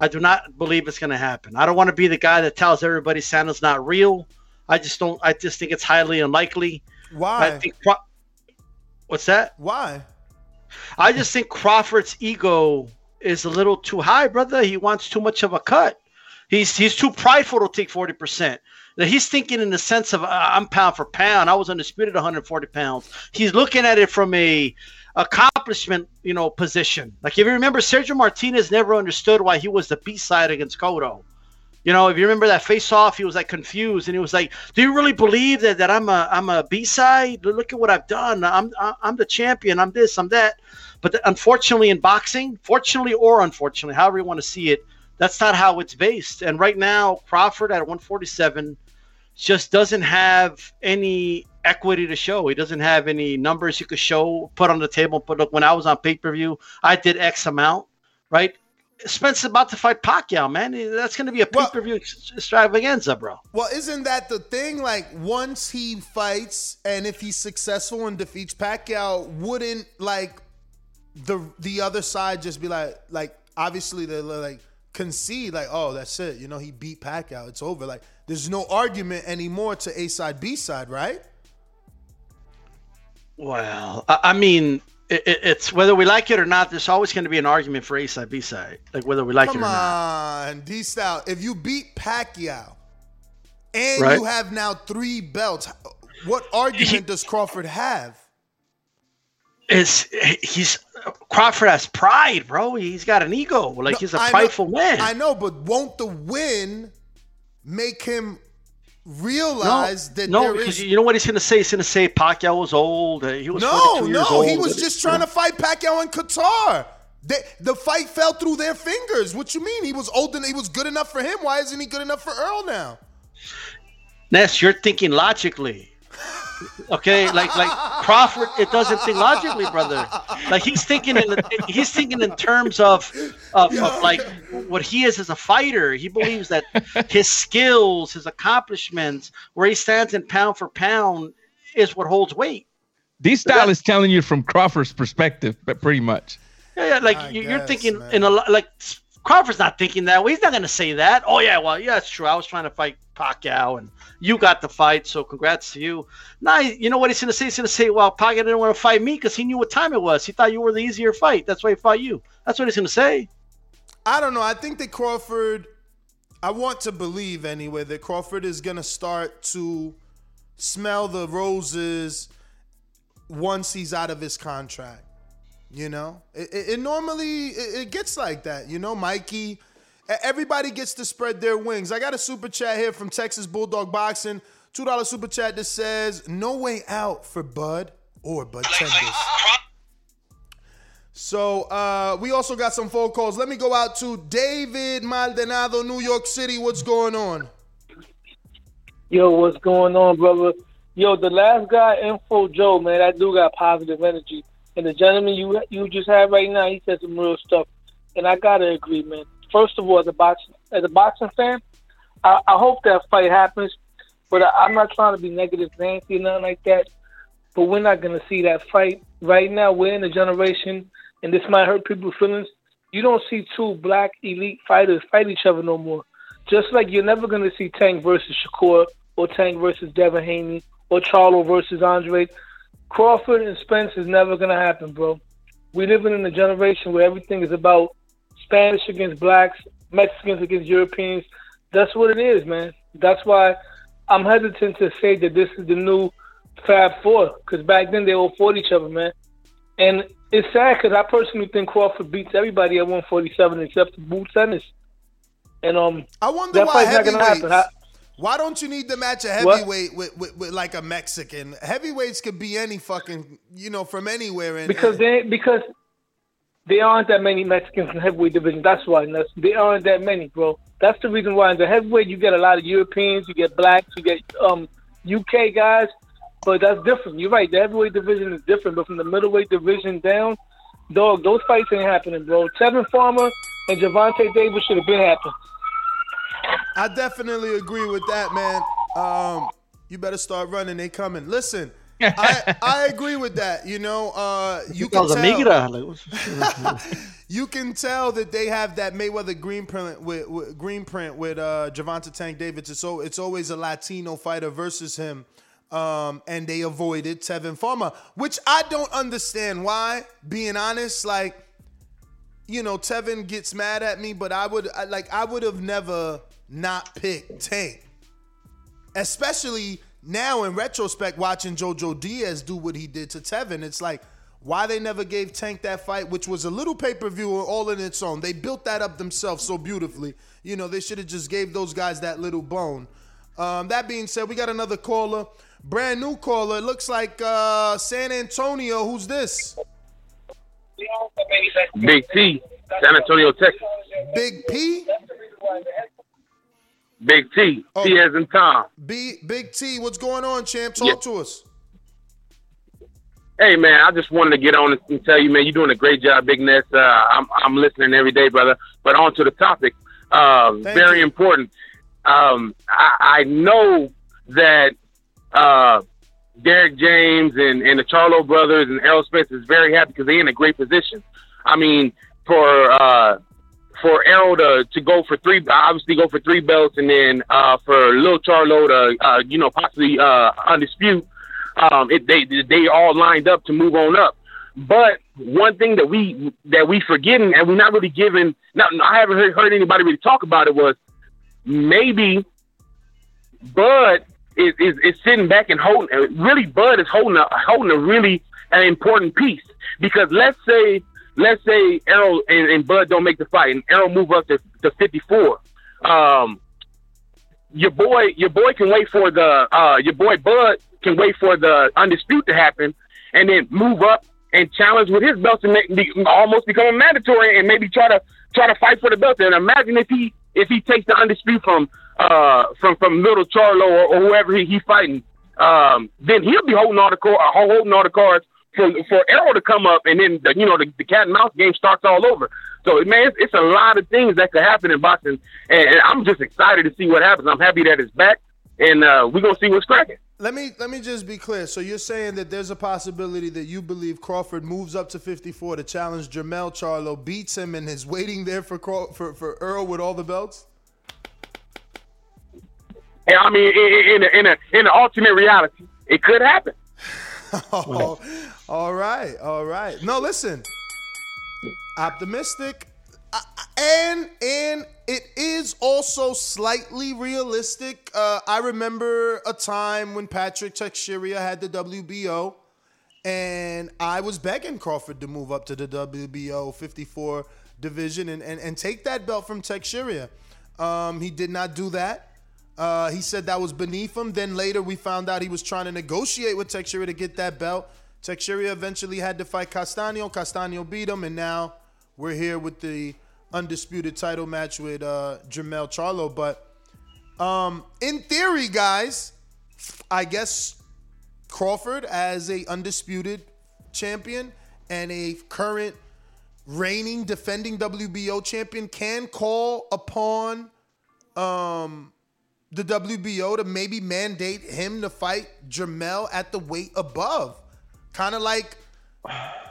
I do not believe it's going to happen. I don't want to be the guy that tells everybody Santa's not real. I just don't. I just think it's highly unlikely. Why? I think. Craw- What's that? Why? I just think Crawford's ego is a little too high, brother. He wants too much of a cut. He's he's too prideful to take forty percent. He's thinking in the sense of I'm pound for pound. I was undisputed 140 pounds. He's looking at it from a accomplishment, you know, position. Like if you remember, Sergio Martinez never understood why he was the B side against Cotto. You know, if you remember that face off, he was like confused and he was like, "Do you really believe that, that I'm a I'm a B side? Look at what I've done. I'm I'm the champion. I'm this. I'm that." But the, unfortunately, in boxing, fortunately or unfortunately, however you want to see it, that's not how it's based. And right now, Crawford at 147 just doesn't have any equity to show. He doesn't have any numbers you could show, put on the table. But look, when I was on pay per view, I did X amount, right? Spence is about to fight Pacquiao, man. That's going to be a pay per view extravaganza, bro. Well, isn't that the thing? Like, once he fights and if he's successful and defeats Pacquiao, wouldn't like the the other side just be like, like obviously they're like concede, like, oh, that's it. You know, he beat Pacquiao. It's over. Like, there's no argument anymore to A side, B side, right? Well, I, mean, it, it's whether we like it or not. There's always going to be an argument for A side, B side, like whether we like Come it or not. on, D style. If you beat Pacquiao and Right. you have now three belts, what argument does Crawford have? Is he's Crawford has pride, bro. He's got an ego. Like No, he's a I know- prideful man. I know, but won't the win make him realize that no, there because is you know what he's going to say. He's going to say Pacquiao was old. uh, He was no, 42 years no? He was just trying to fight Pacquiao in Qatar. They, the fight fell through their fingers. What you mean? He was old and he was good enough for him. Why isn't he good enough for Earl now? Ness, you're thinking logically. Okay, like like Crawford, it doesn't think logically, brother. Like he's thinking in he's thinking in terms of, of of like what he is as a fighter. He believes that his skills, his accomplishments, where he stands in pound for pound, is what holds weight. D style is telling you from Crawford's perspective, but pretty much. Yeah, yeah like you- you're thinking in a lot like Crawford's not thinking that way. He's not going to say that. Oh yeah, well yeah, it's true. I was trying to fight Pacquiao, and you got the fight, so congrats to you. Now you know what he's going to say. He's going to say, well, Pacquiao didn't want to fight me because he knew what time it was. He thought you were the easier fight. That's why he fought you. That's what he's going to say. I don't know. I think that Crawford, I want to believe anyway that Crawford is going to start to smell the roses once he's out of his contract. You know, it, it, it normally it, it gets like that. You know, Mikey. E- Everybody gets to spread their wings. I got a super chat here from Texas Bulldog Boxing. Two dollar super chat that says no way out for Bud or Bud Tenders. So uh, we also got some phone calls. Let me go out to David Maldonado, New York City. What's going on? Yo, what's going on, brother? Yo, the last guy, Info Joe, man, that dude got positive energy. And the gentleman you you just had right now, he said some real stuff. And I gotta agree, man. First of all, as a boxing as a boxing fan, I, I hope that fight happens. But I, I'm not trying to be negative Nancy or nothing like that. But we're not gonna see that fight right now. We're in a generation, and this might hurt people's feelings. You don't see two black elite fighters fight each other no more. Just like you're never gonna see Tank versus Shakur or Tank versus Devin Haney or Charlo versus Andre. Crawford and Spence is never gonna happen, bro. We're living in a generation where everything is about Spanish against blacks, Mexicans against Europeans. That's what it is, man. That's why I'm hesitant to say that this is the new Fab Four, because back then they all fought each other, man. And it's sad because I personally think Crawford beats everybody at 147 except for Boots Ennis. And um, I wonder why fight's not gonna heavyweights. happen. I- Why don't you need to match a heavyweight with, with, with like a Mexican? Heavyweights could be any fucking, you know, from anywhere. And, because they because there aren't that many Mexicans in the heavyweight division. That's why. That's, there aren't that many, bro. That's the reason why in the heavyweight you get a lot of Europeans, you get blacks, you get um UK guys. But that's different. You're right. The heavyweight division is different. But from the middleweight division down, dog, those fights ain't happening, bro. Tevin Farmer and Gervonta Davis should have been happening. I definitely agree with that, man. Um, you better start running. They coming. Listen, I I agree with that. You know, uh, you can tell. You can tell that they have that Mayweather green print with, with green print with uh, Gervonta Tank Davis. It's so it's always a Latino fighter versus him, um, and they avoided Tevin Farmer, which I don't understand why. Being honest, like you know, Tevin gets mad at me, but I would I, like I would have never not picked Tank. especially now in retrospect, watching JoJo Diaz do what he did to Tevin, it's like why they never gave Tank that fight, which was a little pay per view all in its own. They built that up themselves so beautifully. You know, they should have just gave those guys that little bone. Um, that being said, we got another caller, brand new caller. It looks like uh, San Antonio. Who's this? Big T, San Antonio, Texas. Big P. Big T, T as in Tom. B Big T. What's going on, champ? Talk Yeah. to us. Hey man, I just wanted to get on and tell you, man, you're doing a great job, Big Ness. Uh, I'm I'm listening every day, brother. But on to the topic. Uh, very important. Um, I, I know that uh, Derrick James and, and the Charlo brothers and Errol Spence is very happy because they're in a great position. I mean, for uh, for Errol to, to go for three, obviously go for three belts, and then uh, for Lil Charlo to uh, you know possibly uh, undispute. Um, it, they they all lined up to move on up. But one thing that we that we forgetting and we're not really giving. Not, I haven't heard, heard anybody really talk about it. Was maybe Bud is, is, is sitting back and holding. Really, Bud is holding a holding a really an important piece because let's say let's say Errol and, and Bud don't make the fight and Errol move up to, to 54. Um, your boy your boy can wait for the uh, your boy Bud can wait for the undispute to happen and then move up and challenge with his belt and make, be, almost become a mandatory and maybe try to try to fight for the belt. And imagine if he if he takes the undisputed from uh from from Little Charlo or, or whoever he, he fighting, um, then he'll be holding all the car, holding all the cards for for Errol to come up, and then the, you know the, the cat and mouse game starts all over. So man, it's, it's a lot of things that could happen in boxing, and, and I'm just excited to see what happens. I'm happy that it's back, and uh, we're gonna see what's cracking. Let me let me just be clear. So you're saying that there's a possibility that you believe Crawford moves up to 54 to challenge Jermell Charlo, beats him, and is waiting there for Craw- for for Earl with all the belts. And I mean, in, in, in, a, in an alternate reality, it could happen. Oh, all right, all right. No, listen. Optimistic, Uh, and and it is also slightly realistic. Uh, I remember a time when Patrick Teixeira had the WBO, and I was begging Crawford to move up to the WBO 54 division and, and, and take that belt from Teixeira. Um, he did not do that. Uh, he said that was beneath him. Then later we found out he was trying to negotiate with Teixeira to get that belt. Teixeira eventually had to fight Castaño. Castaño beat him, and now we're here with the undisputed title match with uh, Jermell Charlo. But um, in theory, guys, I guess Crawford as a undisputed champion and a current reigning defending WBO champion can call upon um the WBO to maybe mandate him to fight Jermell at the weight above. Kind of like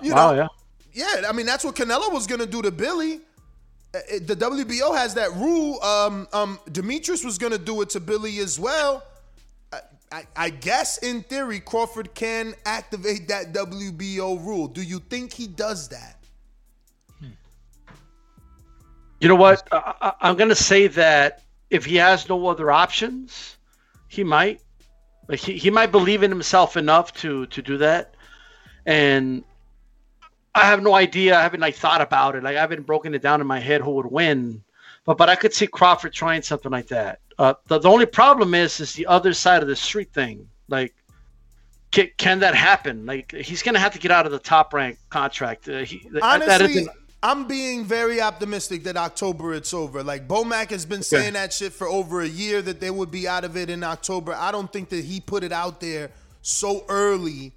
you Wow, know yeah. yeah, I mean that's what Canelo was gonna do to Billy. It- The WBO has that rule. Um, um, Demetrius was gonna do it to Billy as well. I, I, I guess in theory Crawford can activate that WBO rule. Do you think he does that? You know what? I, I, I'm going to say that if he has no other options, he might. Like he, he might believe in himself enough to to do that. And I have no idea. I haven't like thought about it. Like I haven't broken it down in my head who would win. But but I could see Crawford trying something like that. Uh, the, the only problem is is the other side of the street thing. Like can, can that happen? Like he's gonna have to get out of the top rank contract. Uh, he, Honestly, I'm being very optimistic that October it's over. Like Bomac has been saying that shit for over a year that they would be out of it in October. I don't think that he put it out there so early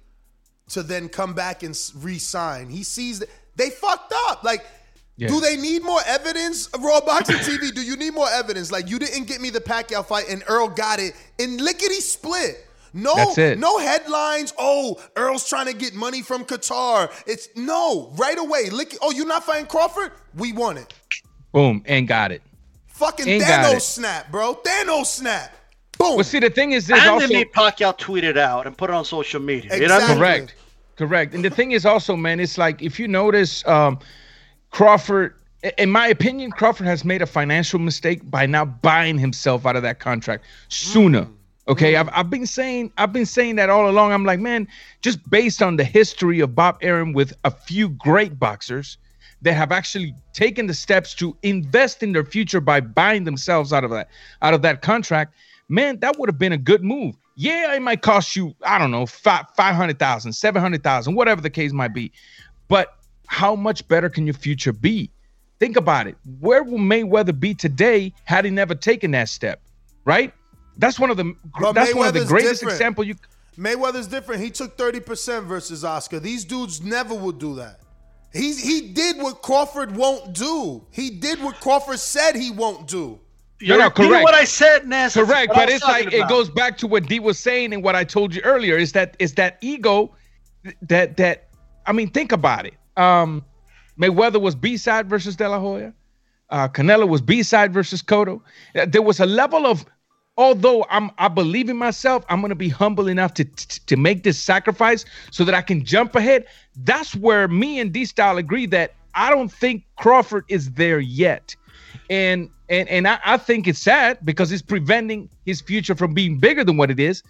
to then come back and s- re-sign. He sees that they fucked up. Like, Yeah. do they need more evidence? Raw Boxing TV, do you need more evidence? Like, you didn't get me the Pacquiao fight, and Earl got it in lickety split. No, That's it. no headlines. Oh, Earl's trying to get money from Qatar. It's no right away. Lick. Oh, you're not fighting Crawford? We won it. Boom, and got it. Fucking Ain't got Thanos snap, bro. Thanos snap. Boom. Well, see, the thing is, there's and also then made Pacquiao tweet it out and put it on social media. You know what I mean? Correct. Correct. And the thing is also, man, it's like if you notice, um, Crawford, in my opinion, Crawford has made a financial mistake by now buying himself out of that contract sooner. Okay, I've, I've been saying I've been saying that all along. I'm like, man, just based on the history of Bob Arum with a few great boxers that have actually taken the steps to invest in their future by buying themselves out of that out of that contract, man, that would have been a good move. Yeah, it might cost you, I don't know, five five hundred thousand, seven hundred thousand, whatever the case might be. But how much better can your future be? Think about it. Where will Mayweather be today had he never taken that step? Right? That's one of the But that's one of the greatest different. example you Mayweather's different. He took 30% versus Oscar. These dudes never would do that. He's he did what Crawford won't do. He did what Crawford said he won't do. No, no, correct. what I said, Ness. Correct, but it's like talking it goes back to what D was saying and what I told you earlier is that is that ego that that I mean think about it. Um Mayweather was B side versus De La Hoya. Uh Canelo was B side versus Cotto. Uh, There was a level of although I'm I believe in myself, I'm gonna be humble enough to to, to make this sacrifice so that I can jump ahead. That's where me and D Style agree that I don't think Crawford is there yet. And and and I, I think it's sad because it's preventing his future from being bigger than what it is.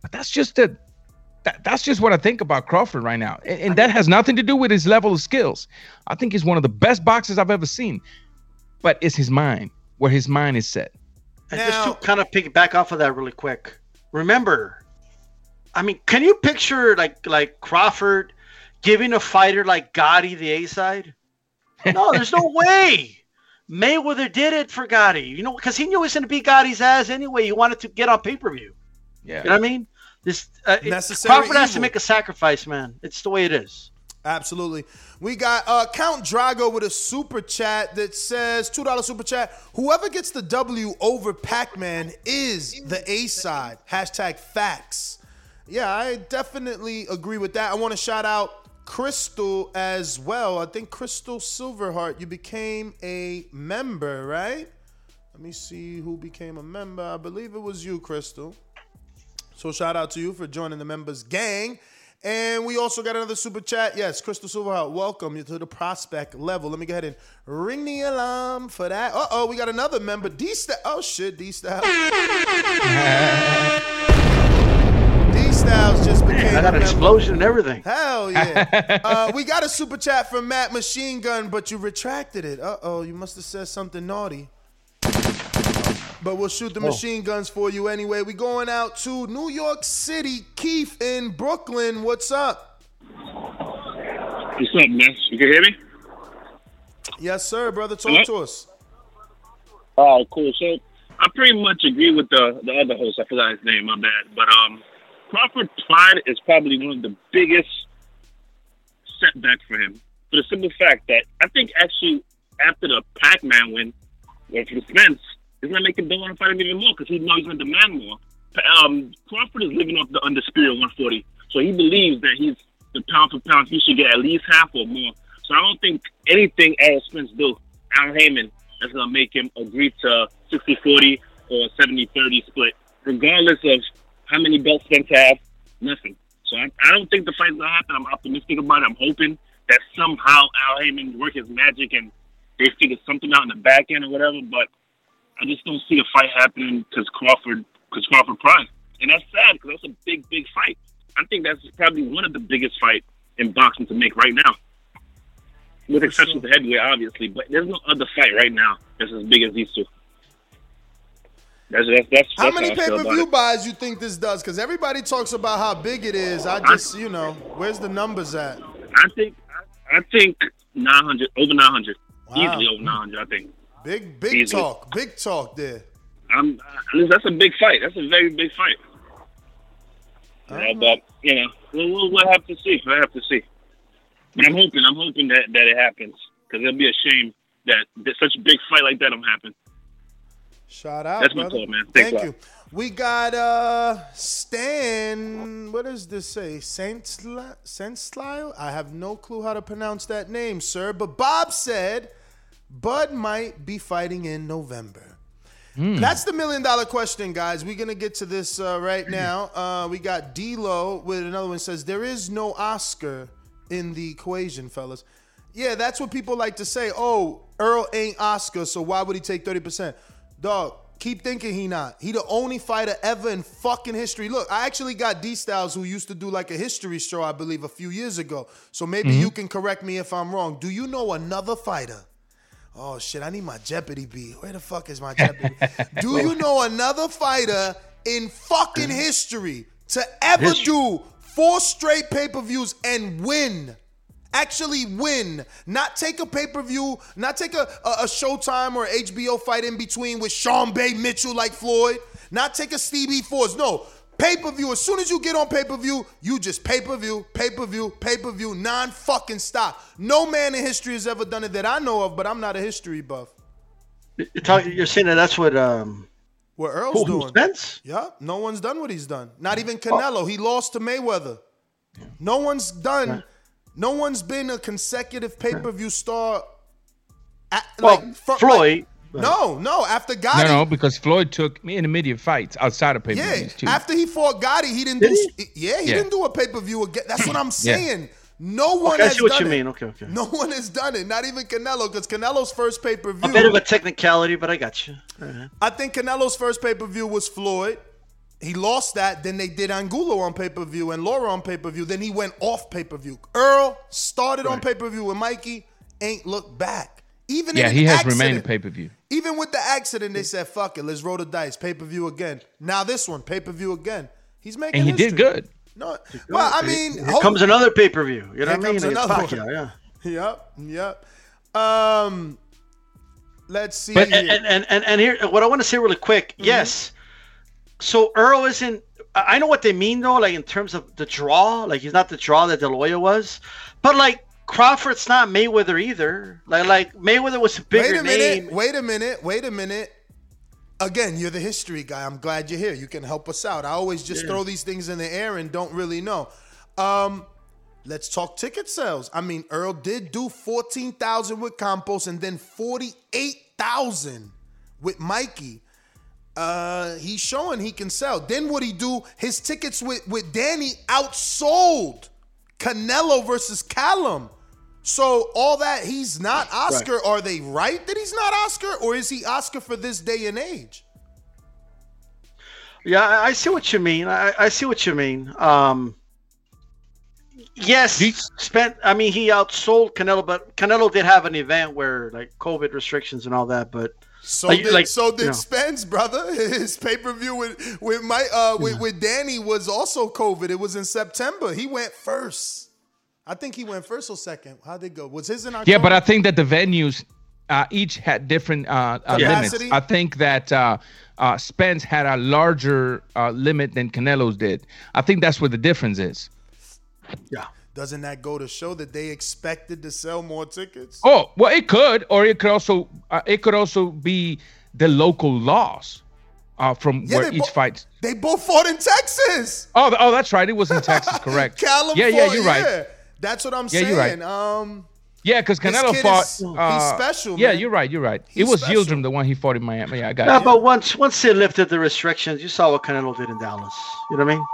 But that's just a that, that's just what I think about Crawford right now. And, and that has nothing to do with his level of skills. I think he's one of the best boxers I've ever seen. But it's his mind, where his mind is set. And just to kind of piggyback off of that really quick. Remember, I mean, can you picture like like Crawford giving a fighter like Gatti the A side? No, there's no way. Mayweather did it for Gatti, you know, because he knew he was going to beat Gatti's ass anyway. He wanted to get on pay per view. Yeah, you know what I mean. This uh, it- Necessary Crawford has to make a sacrifice, man. It's the way it is. Absolutely. We got uh, Count Drago with a super chat that says $2 super chat. Whoever gets the W over Pac Man is the A side. Hashtag facts. Yeah, I definitely agree with that. I want to shout out Crystal as well. I think Crystal Silverheart, you became a member, right? Let me see who became a member. I believe it was you, Crystal. So shout out to you for joining the members gang. And we also got another super chat. Yes, Crystal Silverheart, welcome you to the prospect level. Let me go ahead and ring the alarm for that. Uh oh, we got another member. D Style. Oh shit, D Style. D Styles just became I a got an explosion and everything. Hell yeah. uh, we got a super chat from Matt Machine Gun, but you retracted it. Uh oh, you must have said something naughty. But we'll shoot the Oh. machine guns for you anyway. We're going out to New York City. Keith in Brooklyn. What's up? What's up, man? You can hear me? Yes, sir, brother. Talk Hello? to us. Oh, cool. So I pretty much agree with the the other host. I forgot his name. My bad. But um, Crawford pride is probably one of the biggest setbacks for him. For the simple fact that I think actually after the Pac-Man win, for the Spence, it's gonna make him don't want to fight him even more because he knows he's gonna demand more. Um, Crawford is living off the undisputed 140, so he believes that he's the pound for pound. He should get at least half or more. So I don't think anything Errol Spence do, Al Haymon, that's gonna make him agree to 60-40 or 70-30 split, regardless of how many belts Spence have. Nothing. So I, I don't think the fight's gonna happen. I'm optimistic about it. I'm hoping that somehow Al Haymon work his magic and they figure something out in the back end or whatever. But I just don't see a fight happening because Crawford, because Crawford Prime, and that's sad because that's a big, big fight. I think that's probably one of the biggest fights in boxing to make right now, with exception to heavyweight, obviously. But there's no other fight right now that's as big as these two. That's that's that's, How many I pay per view buys you think this does? Because everybody talks about how big it is. I just, you know, where's the numbers at? I think I think 900 over 900, Wow. easily over 900. I think. Big, big Easily. talk. Big talk there. I'm, uh, that's a big fight. That's a very big fight. Yeah, but you know, we'll, we'll, we'll have to see. We'll have to see. But I'm hoping. I'm hoping that that it happens because it'll be a shame that, that such a big fight like that don't happen. Shout out, That's my brother. call, man. Thanks Thank you. We got uh Stan. What does this say? Sensli- Senslile? I have no clue how to pronounce that name, sir. But Bob said Bud might be fighting in November. That's the million dollar question, guys. We're gonna get to this uh, right now. Uh, we got D'Lo with another one says there is no Oscar in the equation, fellas. Yeah, that's what people like to say. Oh, Earl ain't Oscar, so why would he take thirty percent? Dog, Keep thinking he not. He the only fighter ever in fucking history. Look, I actually got D Styles who used to do like a history show, I believe, a few years ago. So maybe Mhm. you can correct me if I'm wrong. Do you know another fighter? Oh shit, I need my Jeopardy beat. Where the fuck is my Jeopardy? do you know another fighter in fucking history to ever do four straight pay-per-views and win? Actually win, not take a pay-per-view, not take a, a, a Showtime or HBO fight in between with Sharmba Mitchell like Floyd, not take a Stevie Force. No, pay-per-view. As soon as you get on pay-per-view, you just pay-per-view, pay-per-view, pay-per-view, non-fucking stop. No man in history has ever done it that I know of, but I'm not a history buff. You're, talking, you're saying that that's what um, What Earl's Who- doing? Spence? Yeah, no one's done what he's done. Not even Canelo. He lost to Mayweather. No one's done. No one's been a consecutive pay per view star. At, Well, like, fr- Floyd, like- no, no. After No, Gatti, no, no, because Floyd took me intermediate fights outside of pay per yeah. views too. After he fought Gatti, he didn't Did do. Yeah, he Yeah. didn't do a pay per view again. That's what I'm Yeah. saying. No one Okay, I has see what done you it. mean. Okay, okay. No one has done it. Not even Canelo, because Canelo's first pay per view. A bit of a technicality, but I got you. All right. I think Canelo's first pay per view was Floyd. He lost that. Then they did Angulo on pay per view and Lara on pay per view. Then he went off pay per view. Earl started on pay per view with Mikey, ain't looked back. Even yeah, in he has accident, remained pay per view. Even with the accident, they said, "Fuck it, let's roll the dice, pay per view again." Now this one, pay per view again. He's making. And he did good. No, well, I mean, here hope- comes another pay per view. You know Here what I mean? comes another Pacquiao, one. yeah. Yep, yep. Um, let's see. But and, here. and, and, and and here, what I want to say really quick, yes. So Earl isn't. I know what they mean though, like in terms of the draw. Like he's not the draw that De La was, but like Crawford's not Mayweather either. Like like Mayweather was a bigger wait a minute. name. Wait a minute. Wait a minute. Again, you're the history guy. I'm glad you're here. You can help us out. I always just Yeah. throw these things in the air and don't really know. Um, let's talk ticket sales. I mean, Earl did do 14,000 with Campos and then 48,000 with Mikey. Uh, he's showing he can sell. Then what he do? His tickets with with Danny outsold Canelo versus Callum. So all that he's not Oscar. Are they right that he's not Oscar, or is he Oscar for this day and age? Yeah, I I see what you mean. I, I see what you mean. Um, yes, he spent. I mean, he outsold Canelo, but Canelo did have an event where like COVID restrictions and all that. But So like- did like, so you did know. Spence, brother. His pay per view with with my uh with, with Danny was also COVID. It was in September. He went first. I think he went first or second. How did it go? Was his in October? Yeah, but I think that the venues uh, each had different uh, uh, limits. I think that uh, uh, Spence had a larger uh, limit than Canelo's did. I think that's where the difference is. Yeah. Doesn't that go to show that they expected to sell more tickets? Oh well, it could, or it could also uh, it could also be the local laws uh, from Yeah, where each bo- fight. They both fought in Texas. Oh, oh, that's right. It was in Texas, correct? Callum yeah, yeah, you're right. yeah. That's what I'm Yeah, saying. you're right. Um, Yeah, because Canelo fought. is- he's uh, special, Yeah, man. you're right. You're right. He's it was special. Yildirim, the one he fought in Miami. Yeah, I got yeah, you. but once once they lifted the restrictions, you saw what Canelo did in Dallas. You know what I mean?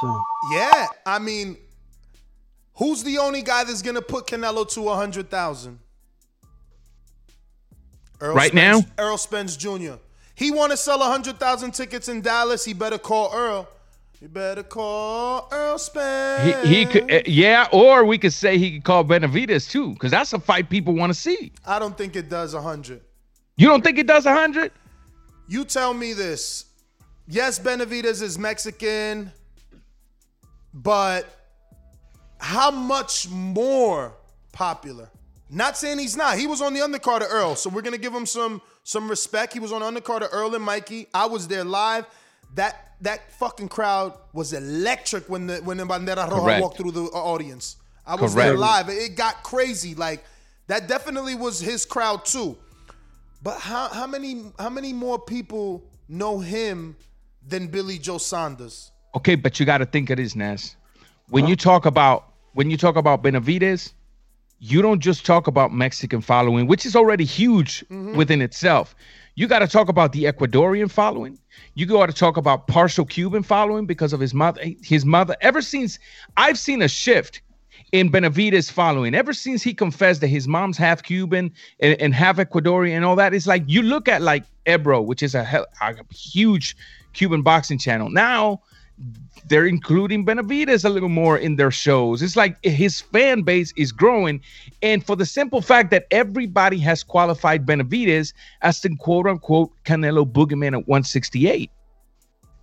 So yeah, I mean, who's the only guy that's gonna put Canelo to a hundred thousand? Right now? Earl Spence Jr. He want to sell hundred thousand tickets in Dallas. He better call Earl. You better call Earl Spence. he he could. uh, yeah, or we could say he could call Benavidez too, because that's a fight people want to see. I don't think it does hundred. You don't think it does hundred? You tell me this. Yes, Benavidez is Mexican, but how much more popular? Not saying he's not. He was on the undercard of Earl, so we're gonna give him some some respect. He was on the undercard of Earl and Mikey. I was there live. That that fucking crowd was electric when the when the Bandera Roja Correct. walked through the uh, audience. I was there live. It got crazy. Like that definitely was his crowd too. But how how many how many more people know him than Billy Joe Saunders? Okay, but you got to think of this, Ness. When you talk about when you talk about Benavidez, you don't just talk about Mexican following, which is already huge Mhm. within itself. You got to talk about the Ecuadorian following. You got to talk about partial Cuban following because of his mother. His mother. Ever since I've seen a shift, in Benavidez following. Ever since he confessed that his mom's half Cuban and, and half Ecuadorian and all that, it's like you look at like Ebro, which is a, a huge Cuban boxing channel. Now they're including Benavidez a little more in their shows. It's like his fan base is growing. And for the simple fact that everybody has qualified Benavidez as the quote unquote Canelo Boogeyman at 168.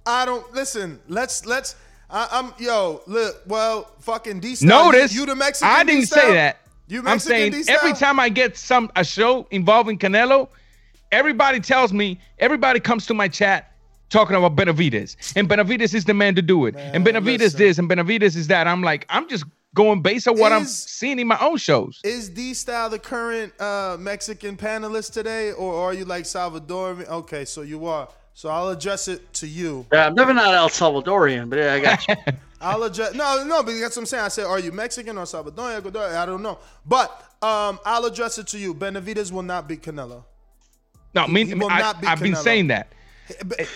I don't listen. Let's let's. I, I'm yo. Look, well, fucking D. Notice you, you the Mexican. I didn't D-style? say that. You I'm Mexican saying D-style? every time I get some a show involving Canelo, everybody tells me, everybody comes to my chat talking about Benavidez. And Benavidez is the man to do it. and Benavidez this and Benavidez is that. I'm like, I'm just going based on what I'm seeing in my own shows. Is D style the current uh, Mexican panelist today, or are you like Salvador? Okay, so you are. So I'll address it to you. Yeah, I'm never not El Salvadorian, but yeah, I got you. I'll address. No, no, but that's what I'm saying. I said, are you Mexican or Salvadorian? Ecuadorian? I don't know, but um, I'll address it to you. Benavidez will not beat Canelo. No, I mean, he will I, not beat I've been saying that.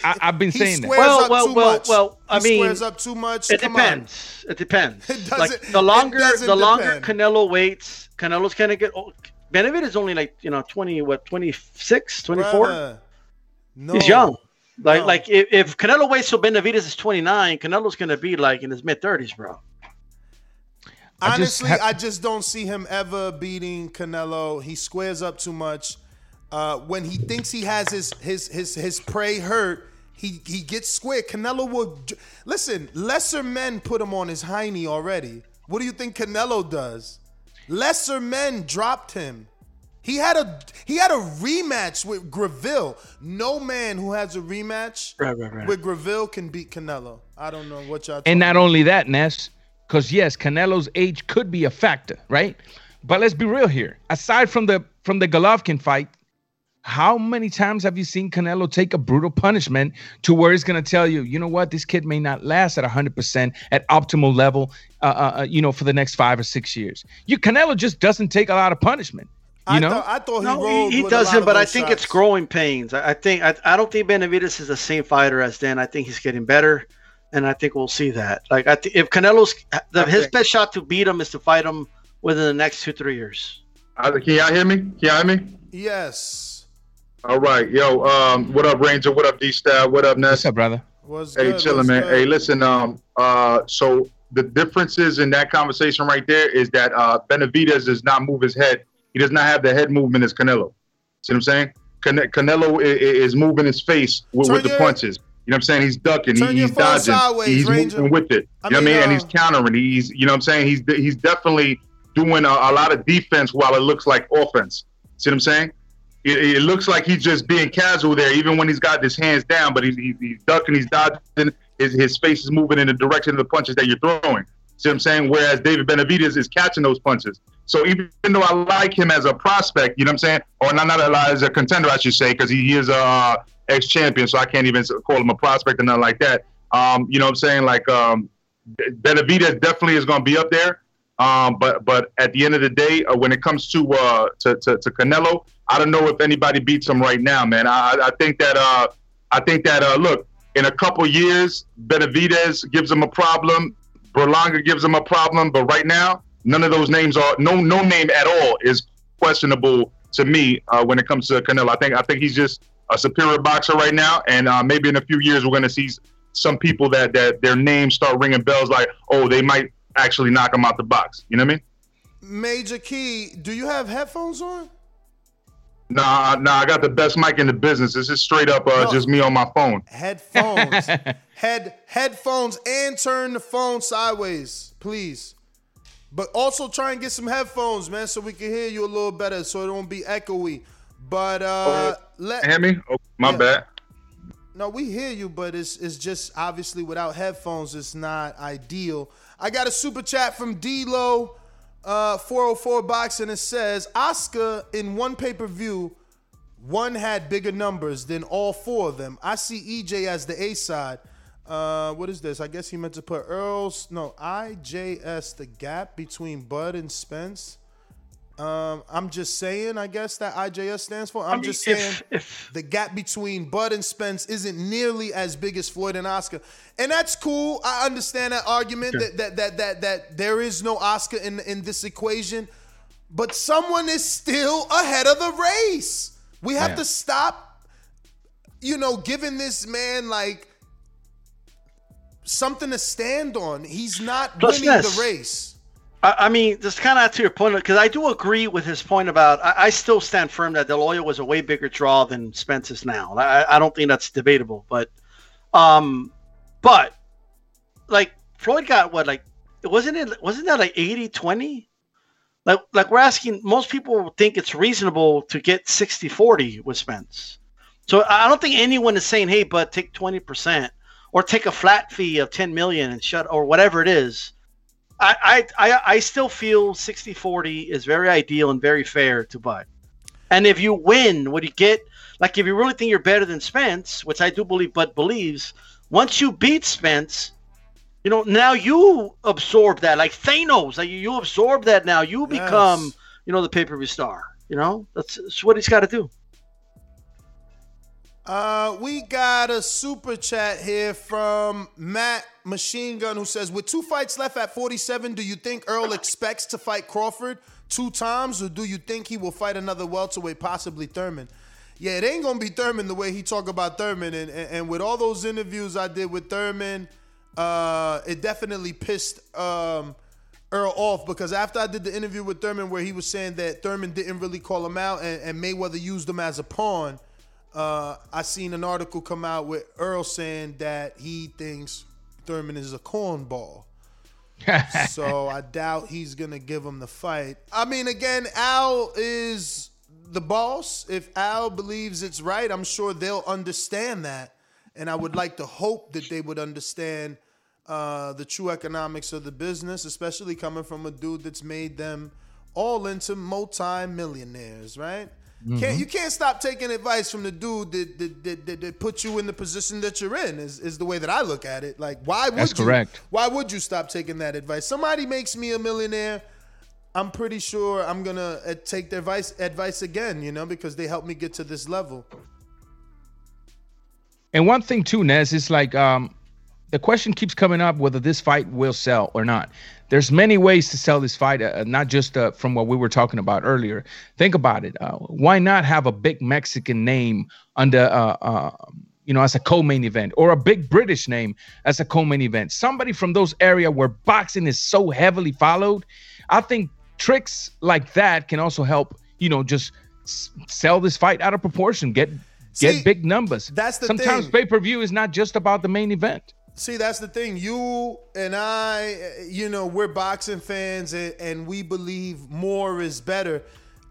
I, I've been He saying that. well, up well, too well, much. well. I He mean, squares up too much. It Come on. depends. It depends. It doesn't- the it longer, doesn't the longer depend. Canelo waits, Canelo's gonna get. old. Benavidez is only like you know 20, what 26, 24? Bruh. No. He's young. Like, like if, if Canelo waits till Benavidez is 29, Canelo's gonna be like in his mid 30s, bro. I just Honestly, I just don't see him ever beating Canelo. He squares up too much. Uh, when he thinks he has his his his his prey hurt, he he gets square. Canelo will listen. Lesser men put him on his hiney already. What do you think Canelo does? Lesser men dropped him. He had a he had a rematch with Gavril. No man who has a rematch Right, right, right. with Gavril can beat Canelo. I don't know what y'all. And not talking only that, Ness, because yes, Canelo's age could be a factor, right? But let's be real here. Aside from the from the Golovkin fight, how many times have you seen Canelo take a brutal punishment to where he's going to tell you, you know what, this kid may not last at 100% at optimal level, uh, uh, uh, you know, for the next five or six years. You Canelo just doesn't take a lot of punishment. You I know, thought, I thought he No, he, he with a lot doesn't, but I think shots. it's growing pains. I, I think I, I don't think Benavidez is the same fighter as then. I think he's getting better, and I think we'll see that. Like I th- if Canelo's the, his best shot to beat him is to fight him within the next two three years. Uh, Can y'all hear me? Can y'all hear me? Yes. All right, yo. Um, what up, Ranger? What up, D Style? What up, Ness? What's up, brother? What's Hey, good? chilling, What's man. good? Hey, listen. Um, uh, so the differences in that conversation right there is that uh, Benavidez does not move his head. He does not have the head movement as Canelo. See what I'm saying? Cane- Canelo is, is moving his face with, Turn with the your- punches. You know what I'm saying? He's ducking. He, he's dodging. sideways, he's Ranger. moving with it. I You know what I mean, mean? and uh, he's countering. He's, you know what I'm saying? He's he's definitely doing a, a lot of defense while it looks like offense. See what I'm saying? It, it looks like he's just being casual there, even when he's got his hands down. But he's, he's, ducking, he's dodging. His, his face is moving in the direction of the punches that you're throwing. See what I'm saying? Whereas David Benavidez is catching those punches. So even though I like him as a prospect, you know what I'm saying, or not, not as a contender, I should say, because he, is a uh, ex-champion, so I can't even call him a prospect or nothing like that. Um, you know what I'm saying? Like um, Benavidez definitely is going to be up there. Um, but but at the end of the day, uh, when it comes to, uh, to to to Canelo, I don't know if anybody beats him right now, man. I I think that uh, I think that uh, look in a couple years, Benavidez gives him a problem, Berlanga gives him a problem, but right now, none of those names are no no name at all is questionable to me uh, when it comes to Canelo. I think I think he's just a superior boxer right now, and uh, maybe in a few years we're going to see some people that that their names start ringing bells like, oh, they might actually knock him out the box. You know what I mean? Major Key, do you have headphones on? Nah, nah, I got the best mic in the business. This is straight up uh, just me on my phone. Headphones. Head headphones and turn the phone sideways, please. But also try and get some headphones, man, so we can hear you a little better, so it won't be echoey. But uh let Hear me? Oh, my Yeah. bad. no, we hear you, but it's it's just obviously without headphones, it's not ideal. I got a super chat from D-Lo, uh, 404 Boxing. It says Oscar in one pay per view, one had bigger numbers than all four of them. I see EJ as the A side. Uh, what is this? I guess he meant to put Earl's no IJS the gap between Bud and Spence. Um, I'm just saying, I guess that IJS stands for. I'm mean, just if- saying the gap between Bud and Spence isn't nearly as big as Floyd and Oscar, and that's cool. I understand that argument Okay. that, that that that that there is no Oscar in in this equation, but someone is still ahead of the race. We have Yeah. to stop, you know, giving this man like something to stand on. He's not Plus winning the race. I, I mean, just kind of to your point, because I do agree with his point about. I, I still stand firm that De La Hoya was a way bigger draw than Spence is now. I, I don't think that's debatable, but, um, but, like Floyd got what like wasn't it wasn't that like 80-20? Like like we're asking most people think it's reasonable to get 60-40 with Spence. So I don't think anyone is saying, "Hey, but take twenty percent or take a flat fee of ten million and shut or whatever it is." I I I, still feel 60-40 is very ideal and very fair to Bud. And if you win, what you get, like if you really think you're better than Spence, which I do believe Bud believes, once you beat Spence, you know now you absorb that like Thanos, like you, you absorb that now. You become, Yes. you know, the pay per view star. You know that's, that's what he's got to do. Uh, we got a super chat here from Matt Machine Gun who says, with two fights left at 47, do you think Earl expects to fight Crawford two times, or do you think he will fight another welterweight, possibly Thurman? Yeah, it ain't gonna be Thurman the way he talk about Thurman, and and, and with all those interviews I did with Thurman, uh, it definitely pissed um, Earl off because after I did the interview with Thurman where he was saying that Thurman didn't really call him out and, and Mayweather used him as a pawn, uh, I seen an article come out with Earl saying that he thinks Thurman is a cornball. so I doubt he's gonna give him the fight. I mean, again, Al is the boss. If Al believes it's right, I'm sure they'll understand that. And I would like to hope that they would understand uh, the true economics of the business, especially coming from a dude that's made them all into multi-millionaires, right? Can't Mhm. you can't stop taking advice from the dude that that, that, that, that put you in the position that you're in is, is the way that I look at it. Like why would That's you correct. why would you stop taking that advice? Somebody makes me a millionaire. I'm pretty sure I'm gonna uh, take their advice advice again, you know, because they helped me get to this level. And one thing too, Ness, is like um, the question keeps coming up whether this fight will sell or not. There's many ways to sell this fight, uh, not just uh, from what we were talking about earlier. Think about it. Uh, why not have a big Mexican name under, uh, uh, you know, as a co-main event, or a big British name as a co-main event? Somebody from those area where boxing is so heavily followed. I think tricks like that can also help. You know, just s- sell this fight out of proportion. Get get big numbers. that's the Sometimes pay per view is not just about the main event. See, that's the thing. You and I, uh, you know, we're boxing fans and, and we believe more is better.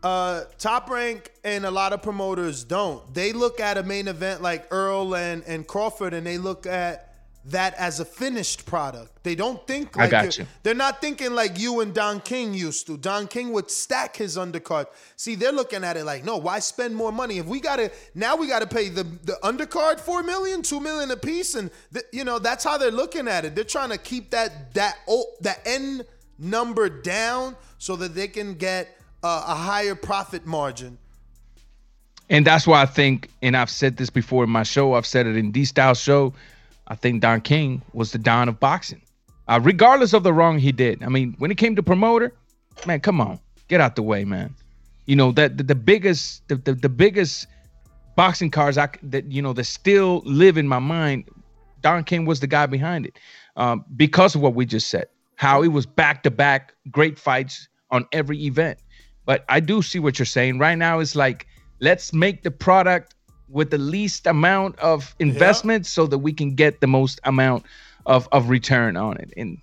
Uh, Top Rank and a lot of promoters don't. They look at a main event like Earl and, and Crawford and they look at that as a finished product. They don't think I like got you- you. They're not thinking like you and Don King used to. Don King would stack his undercard. See, they're looking at it like, no, why spend more money? If we gotta now we gotta pay the the undercard four million, two million a piece, and th- you know that's how they're looking at it. They're trying to keep that that oh, that end number down so that they can get uh, a higher profit margin. And that's why I think, and I've said this before in my show, I've said it in D Style show. I think Don King was the Don of boxing, uh, regardless of the wrong he did. I mean, when it came to promoter, man, come on, get out the way, man. You know that the, the biggest, the, the the biggest boxing cards I that you know that still live in my mind. Don King was the guy behind it, um, because of what we just said. How it was back to back great fights on every event. But I do see what you're saying. Right now, it's like let's make the product with the least amount of investment so that we can get the most amount of, of return on it. And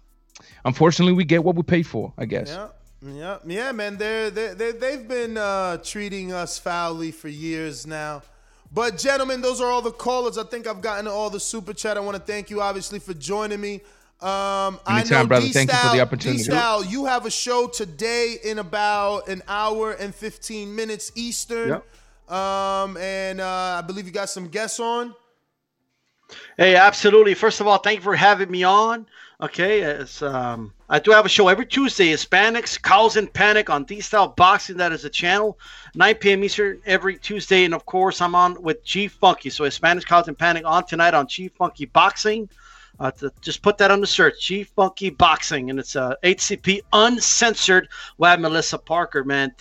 unfortunately, we get what we pay for, I guess. Yeah, yeah, yeah, man. They're, they they they've been uh, treating us foully for years now. But gentlemen, those are all the callers. I think I've gotten all the super chat. I want to thank you, obviously, for joining me. Um, I Anytime, know brother. Thank you for the opportunity. D-Style, you have a show today in about an hour and 15 minutes Eastern. Um, and uh, I believe you got some guests on. Hey, absolutely. First of all, thank you for having me on. Okay, it's, um, I do have a show every Tuesday. Hispanics, Calls in Panic on D Style Boxing. That is a channel, 9 p.m. Eastern every Tuesday. And of course, I'm on with G Funky. So Hispanics, Calls in Panic on tonight on G Funky Boxing. Uh, to, just put that on the search, G Funky Boxing, and it's uh, HCP uncensored. Have Melissa Parker, man.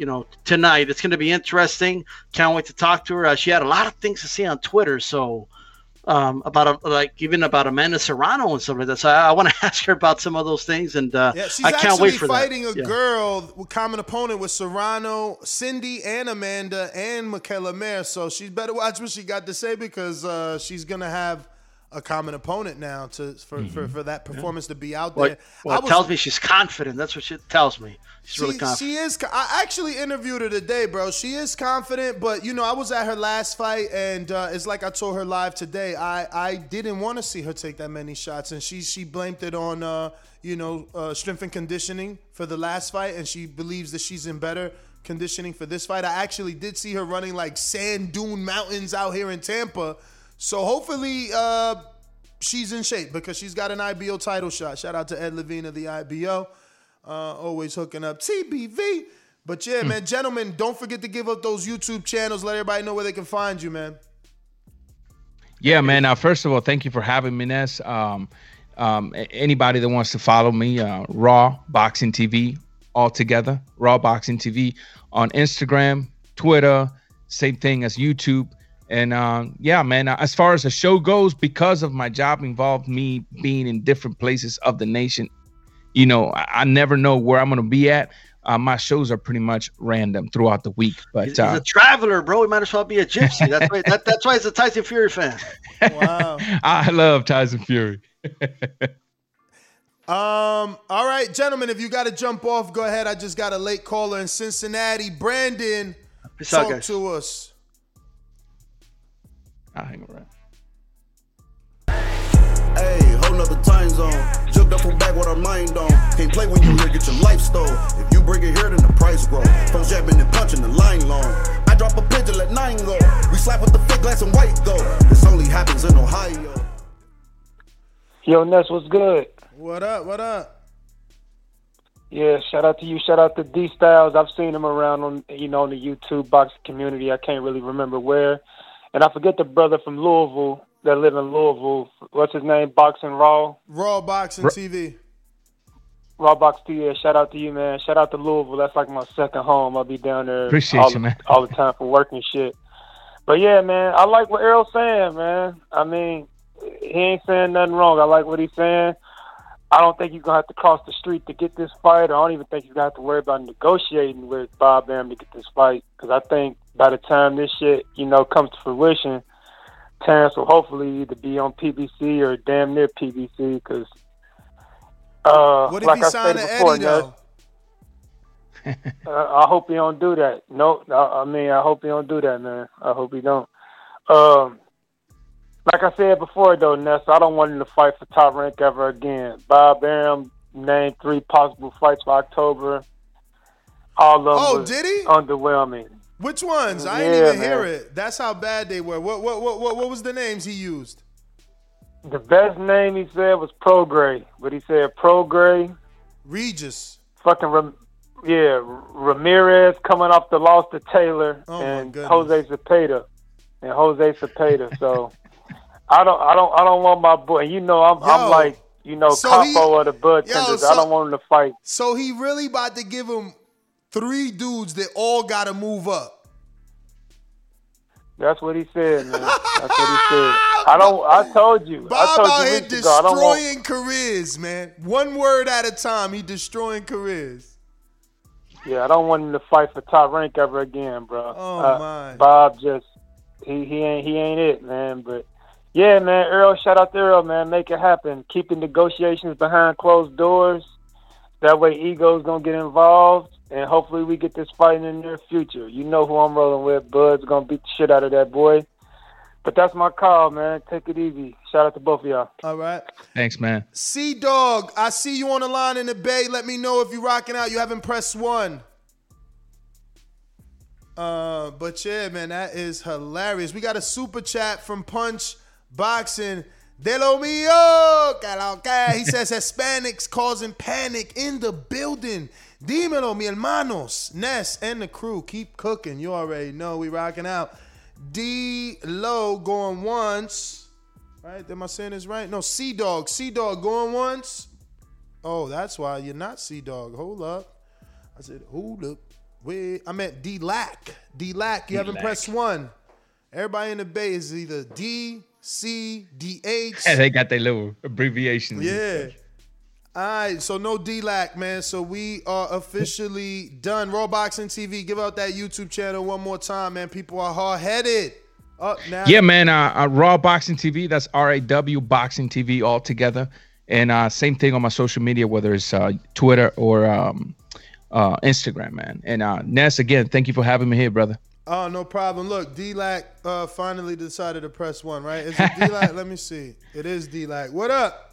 You know, tonight it's going to be interesting. Can't wait to talk to her. Uh, she had a lot of things to say on Twitter, so um, about a, like even about Amanda Serrano and stuff like that. So I, I want to ask her about some of those things, and uh, Yeah, she's I can't actually wait for fighting that. a Yeah. girl with common opponent with Serrano, Cindy, and Amanda, and Mikaela Mayer. So she better watch what she got to say because uh, she's gonna have a common opponent now to for, for, for that performance to be out there. Well, well I it tells me she's confident. That's what she tells me. She's she, really confident. she is. I actually interviewed her today, bro. She is confident, but you know, I was at her last fight, and uh, it's like I told her live today. I I didn't want to see her take that many shots, and she she blamed it on uh, you know uh, strength and conditioning for the last fight, and she believes that she's in better conditioning for this fight. I actually did see her running like sand dune mountains out here in Tampa, so hopefully. Uh, She's in shape because she's got an IBO title shot. Shout out to Ed Levine of the IBO. Uh, always hooking up TBV. But yeah, man, gentlemen, don't forget to give up those YouTube channels. Let everybody know where they can find you, man. Yeah, man. Now, first of all, thank you for having me, Ness. Um, um, anybody that wants to follow me, uh, Raw Boxing TV, all together, Raw Boxing TV on Instagram, Twitter, same thing as YouTube. And um, yeah, man, uh, as far as the show goes, because of my job involved me being in different places of the nation, you know, I, I never know where I'm going to be at. Uh, my shows are pretty much random throughout the week, but He's uh, a traveler, bro. He might as well be a gypsy. That's why. That, that's why he's a Tyson Fury fan. Wow. I love Tyson Fury. Um, all right, gentlemen, if you got to jump off, go ahead. I just got a late caller in Cincinnati. Brandon, Peace out, talk guys. to us. I'll hang around. Hey, whole nother time zone. Jumped up from back with our mind on. Can't play when you here, get your life stole. If you bring it here, then the price grow. From jabbing and punching the line long. I drop a pigeon, let nine go. We slap with the fake glass and white go. This only happens in Ohio. Yo, Ness, what's good? What up? What up? Yeah, shout out to you. Shout out to D Styles. I've seen him around on you know in the YouTube boxing community. I can't really remember where, and I forget the brother from Louisville that live in Louisville. What's his name? Boxing Raw. Raw Boxing TV. Raw Box TV. Yeah, shout out to you, man. Shout out to Louisville. That's like my second home. I'll be down there Appreciate all, you, man. all the time for work and shit. But yeah, man, I like what Errol's saying, man. I mean, he ain't saying nothing wrong. I like what he's saying. I don't think you're gonna have to cross the street to get this fight. I don't even think you're gonna have to worry about negotiating with Bob Bam to get this fight. Because I think by the time this shit, you know, comes to fruition, Terence will hopefully either be on PBC or damn near PBC. Because uh, What if like he I signed to before, Eddie, though? uh, I hope he don't do that. No, I I mean, I hope he don't do that, man. I hope he don't. Um, like I said before, though, Ness, I don't want him to fight for top rank ever again. Bob Arum named three possible fights for October. All of them Oh, did he? underwhelming. Which ones? I Yeah, didn't even hear it. That's how bad they were. What what what what, what was the names he used? The best name he said was Prograis, but he said Prograis, Regis. fucking Ram- yeah, Ramirez coming off the loss to Taylor Oh, and. Jose Zepeda and Jose Zepeda. So I don't, I don't, I don't want my boy. You know, I'm, Yo, I'm like, you know, so he- of the Bud Yo, so- I don't want him to fight. So he really about to give him three dudes that all got to move up. That's what he said, man. That's what he said. I don't. I told you. I Bob told out you here weeks ago. Want. destroying careers, man. One word at a time. He destroying careers. Yeah, I don't want him to fight for top rank ever again, bro. Oh, Uh, my. Bob just he he ain't he ain't it, man. But yeah, man, Earl, shout out to Earl, man. Make it happen. Keep the negotiations behind closed doors. That way, egos don't get involved, and hopefully, we get this fight in the near future. You know who I'm rolling with. Bud's gonna beat the shit out of that boy. But that's my call, man. Take it easy. Shout out to both of y'all. All right. Thanks, man. C Dog, I see you on the line in the Bay. Let me know if you're rocking out. You haven't pressed one. Uh, but yeah, man, that is hilarious. We got a super chat from Punch boxing. De lo mío. He says Hispanics causing panic in the building. Dímelo, mi hermanos. Ness and the crew keep cooking. You already know we rocking out. D Low going once. Right? Am I saying this right? No, Sea Dog. Sea Dog going once. Oh, that's why you're not Sea Dog. Hold up. I said, hold up. Wait, I meant D Lack. D Lack. You haven't pressed one. Everybody in the Bay is either D, C, D, H. Yeah, they got their little abbreviations. Yeah. All right, so no D-Lack, man. So we are officially done. Raw Boxing TV, give out that YouTube channel one more time, man. People are hard-headed. Up now. Yeah, man. Uh, uh, Raw Boxing TV. That's R A W Boxing TV all together. And uh, same thing on my social media, whether it's uh, Twitter or um, uh, Instagram, man. And uh, Ness, again, thank you for having me here, brother. Oh, no problem. Look, D-Lack uh, finally decided to press one, right? Is it D-Lack? Let me see. It is D-Lack. What up?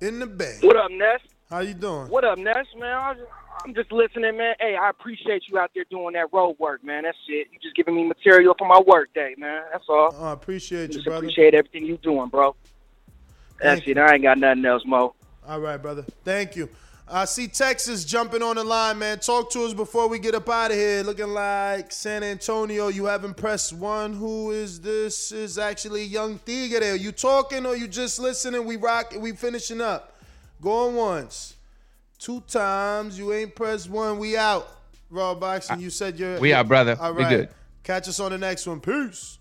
In the Bay. What up, Ness? How you doing? What up, Ness, man? I'm just, listening, man. Hey, I appreciate you out there doing that road work, man. That's it. You just giving me material for my work day, man. That's all. Oh, I appreciate you, brother. appreciate everything you doing, bro. That's Thank it. I ain't got nothing else, Mo. All right, brother. Thank you. I see Texas jumping on the line, man. Talk to us before we get up out of here. Looking like San Antonio. You haven't pressed one. Who is this? Is actually Young Tigre. You talking or you just listening? We rock. We finishing up. Going once, two times. You ain't pressed one. We out. Raw boxing. You said you're. We out, brother. All right. We good. Catch us on the next one. Peace.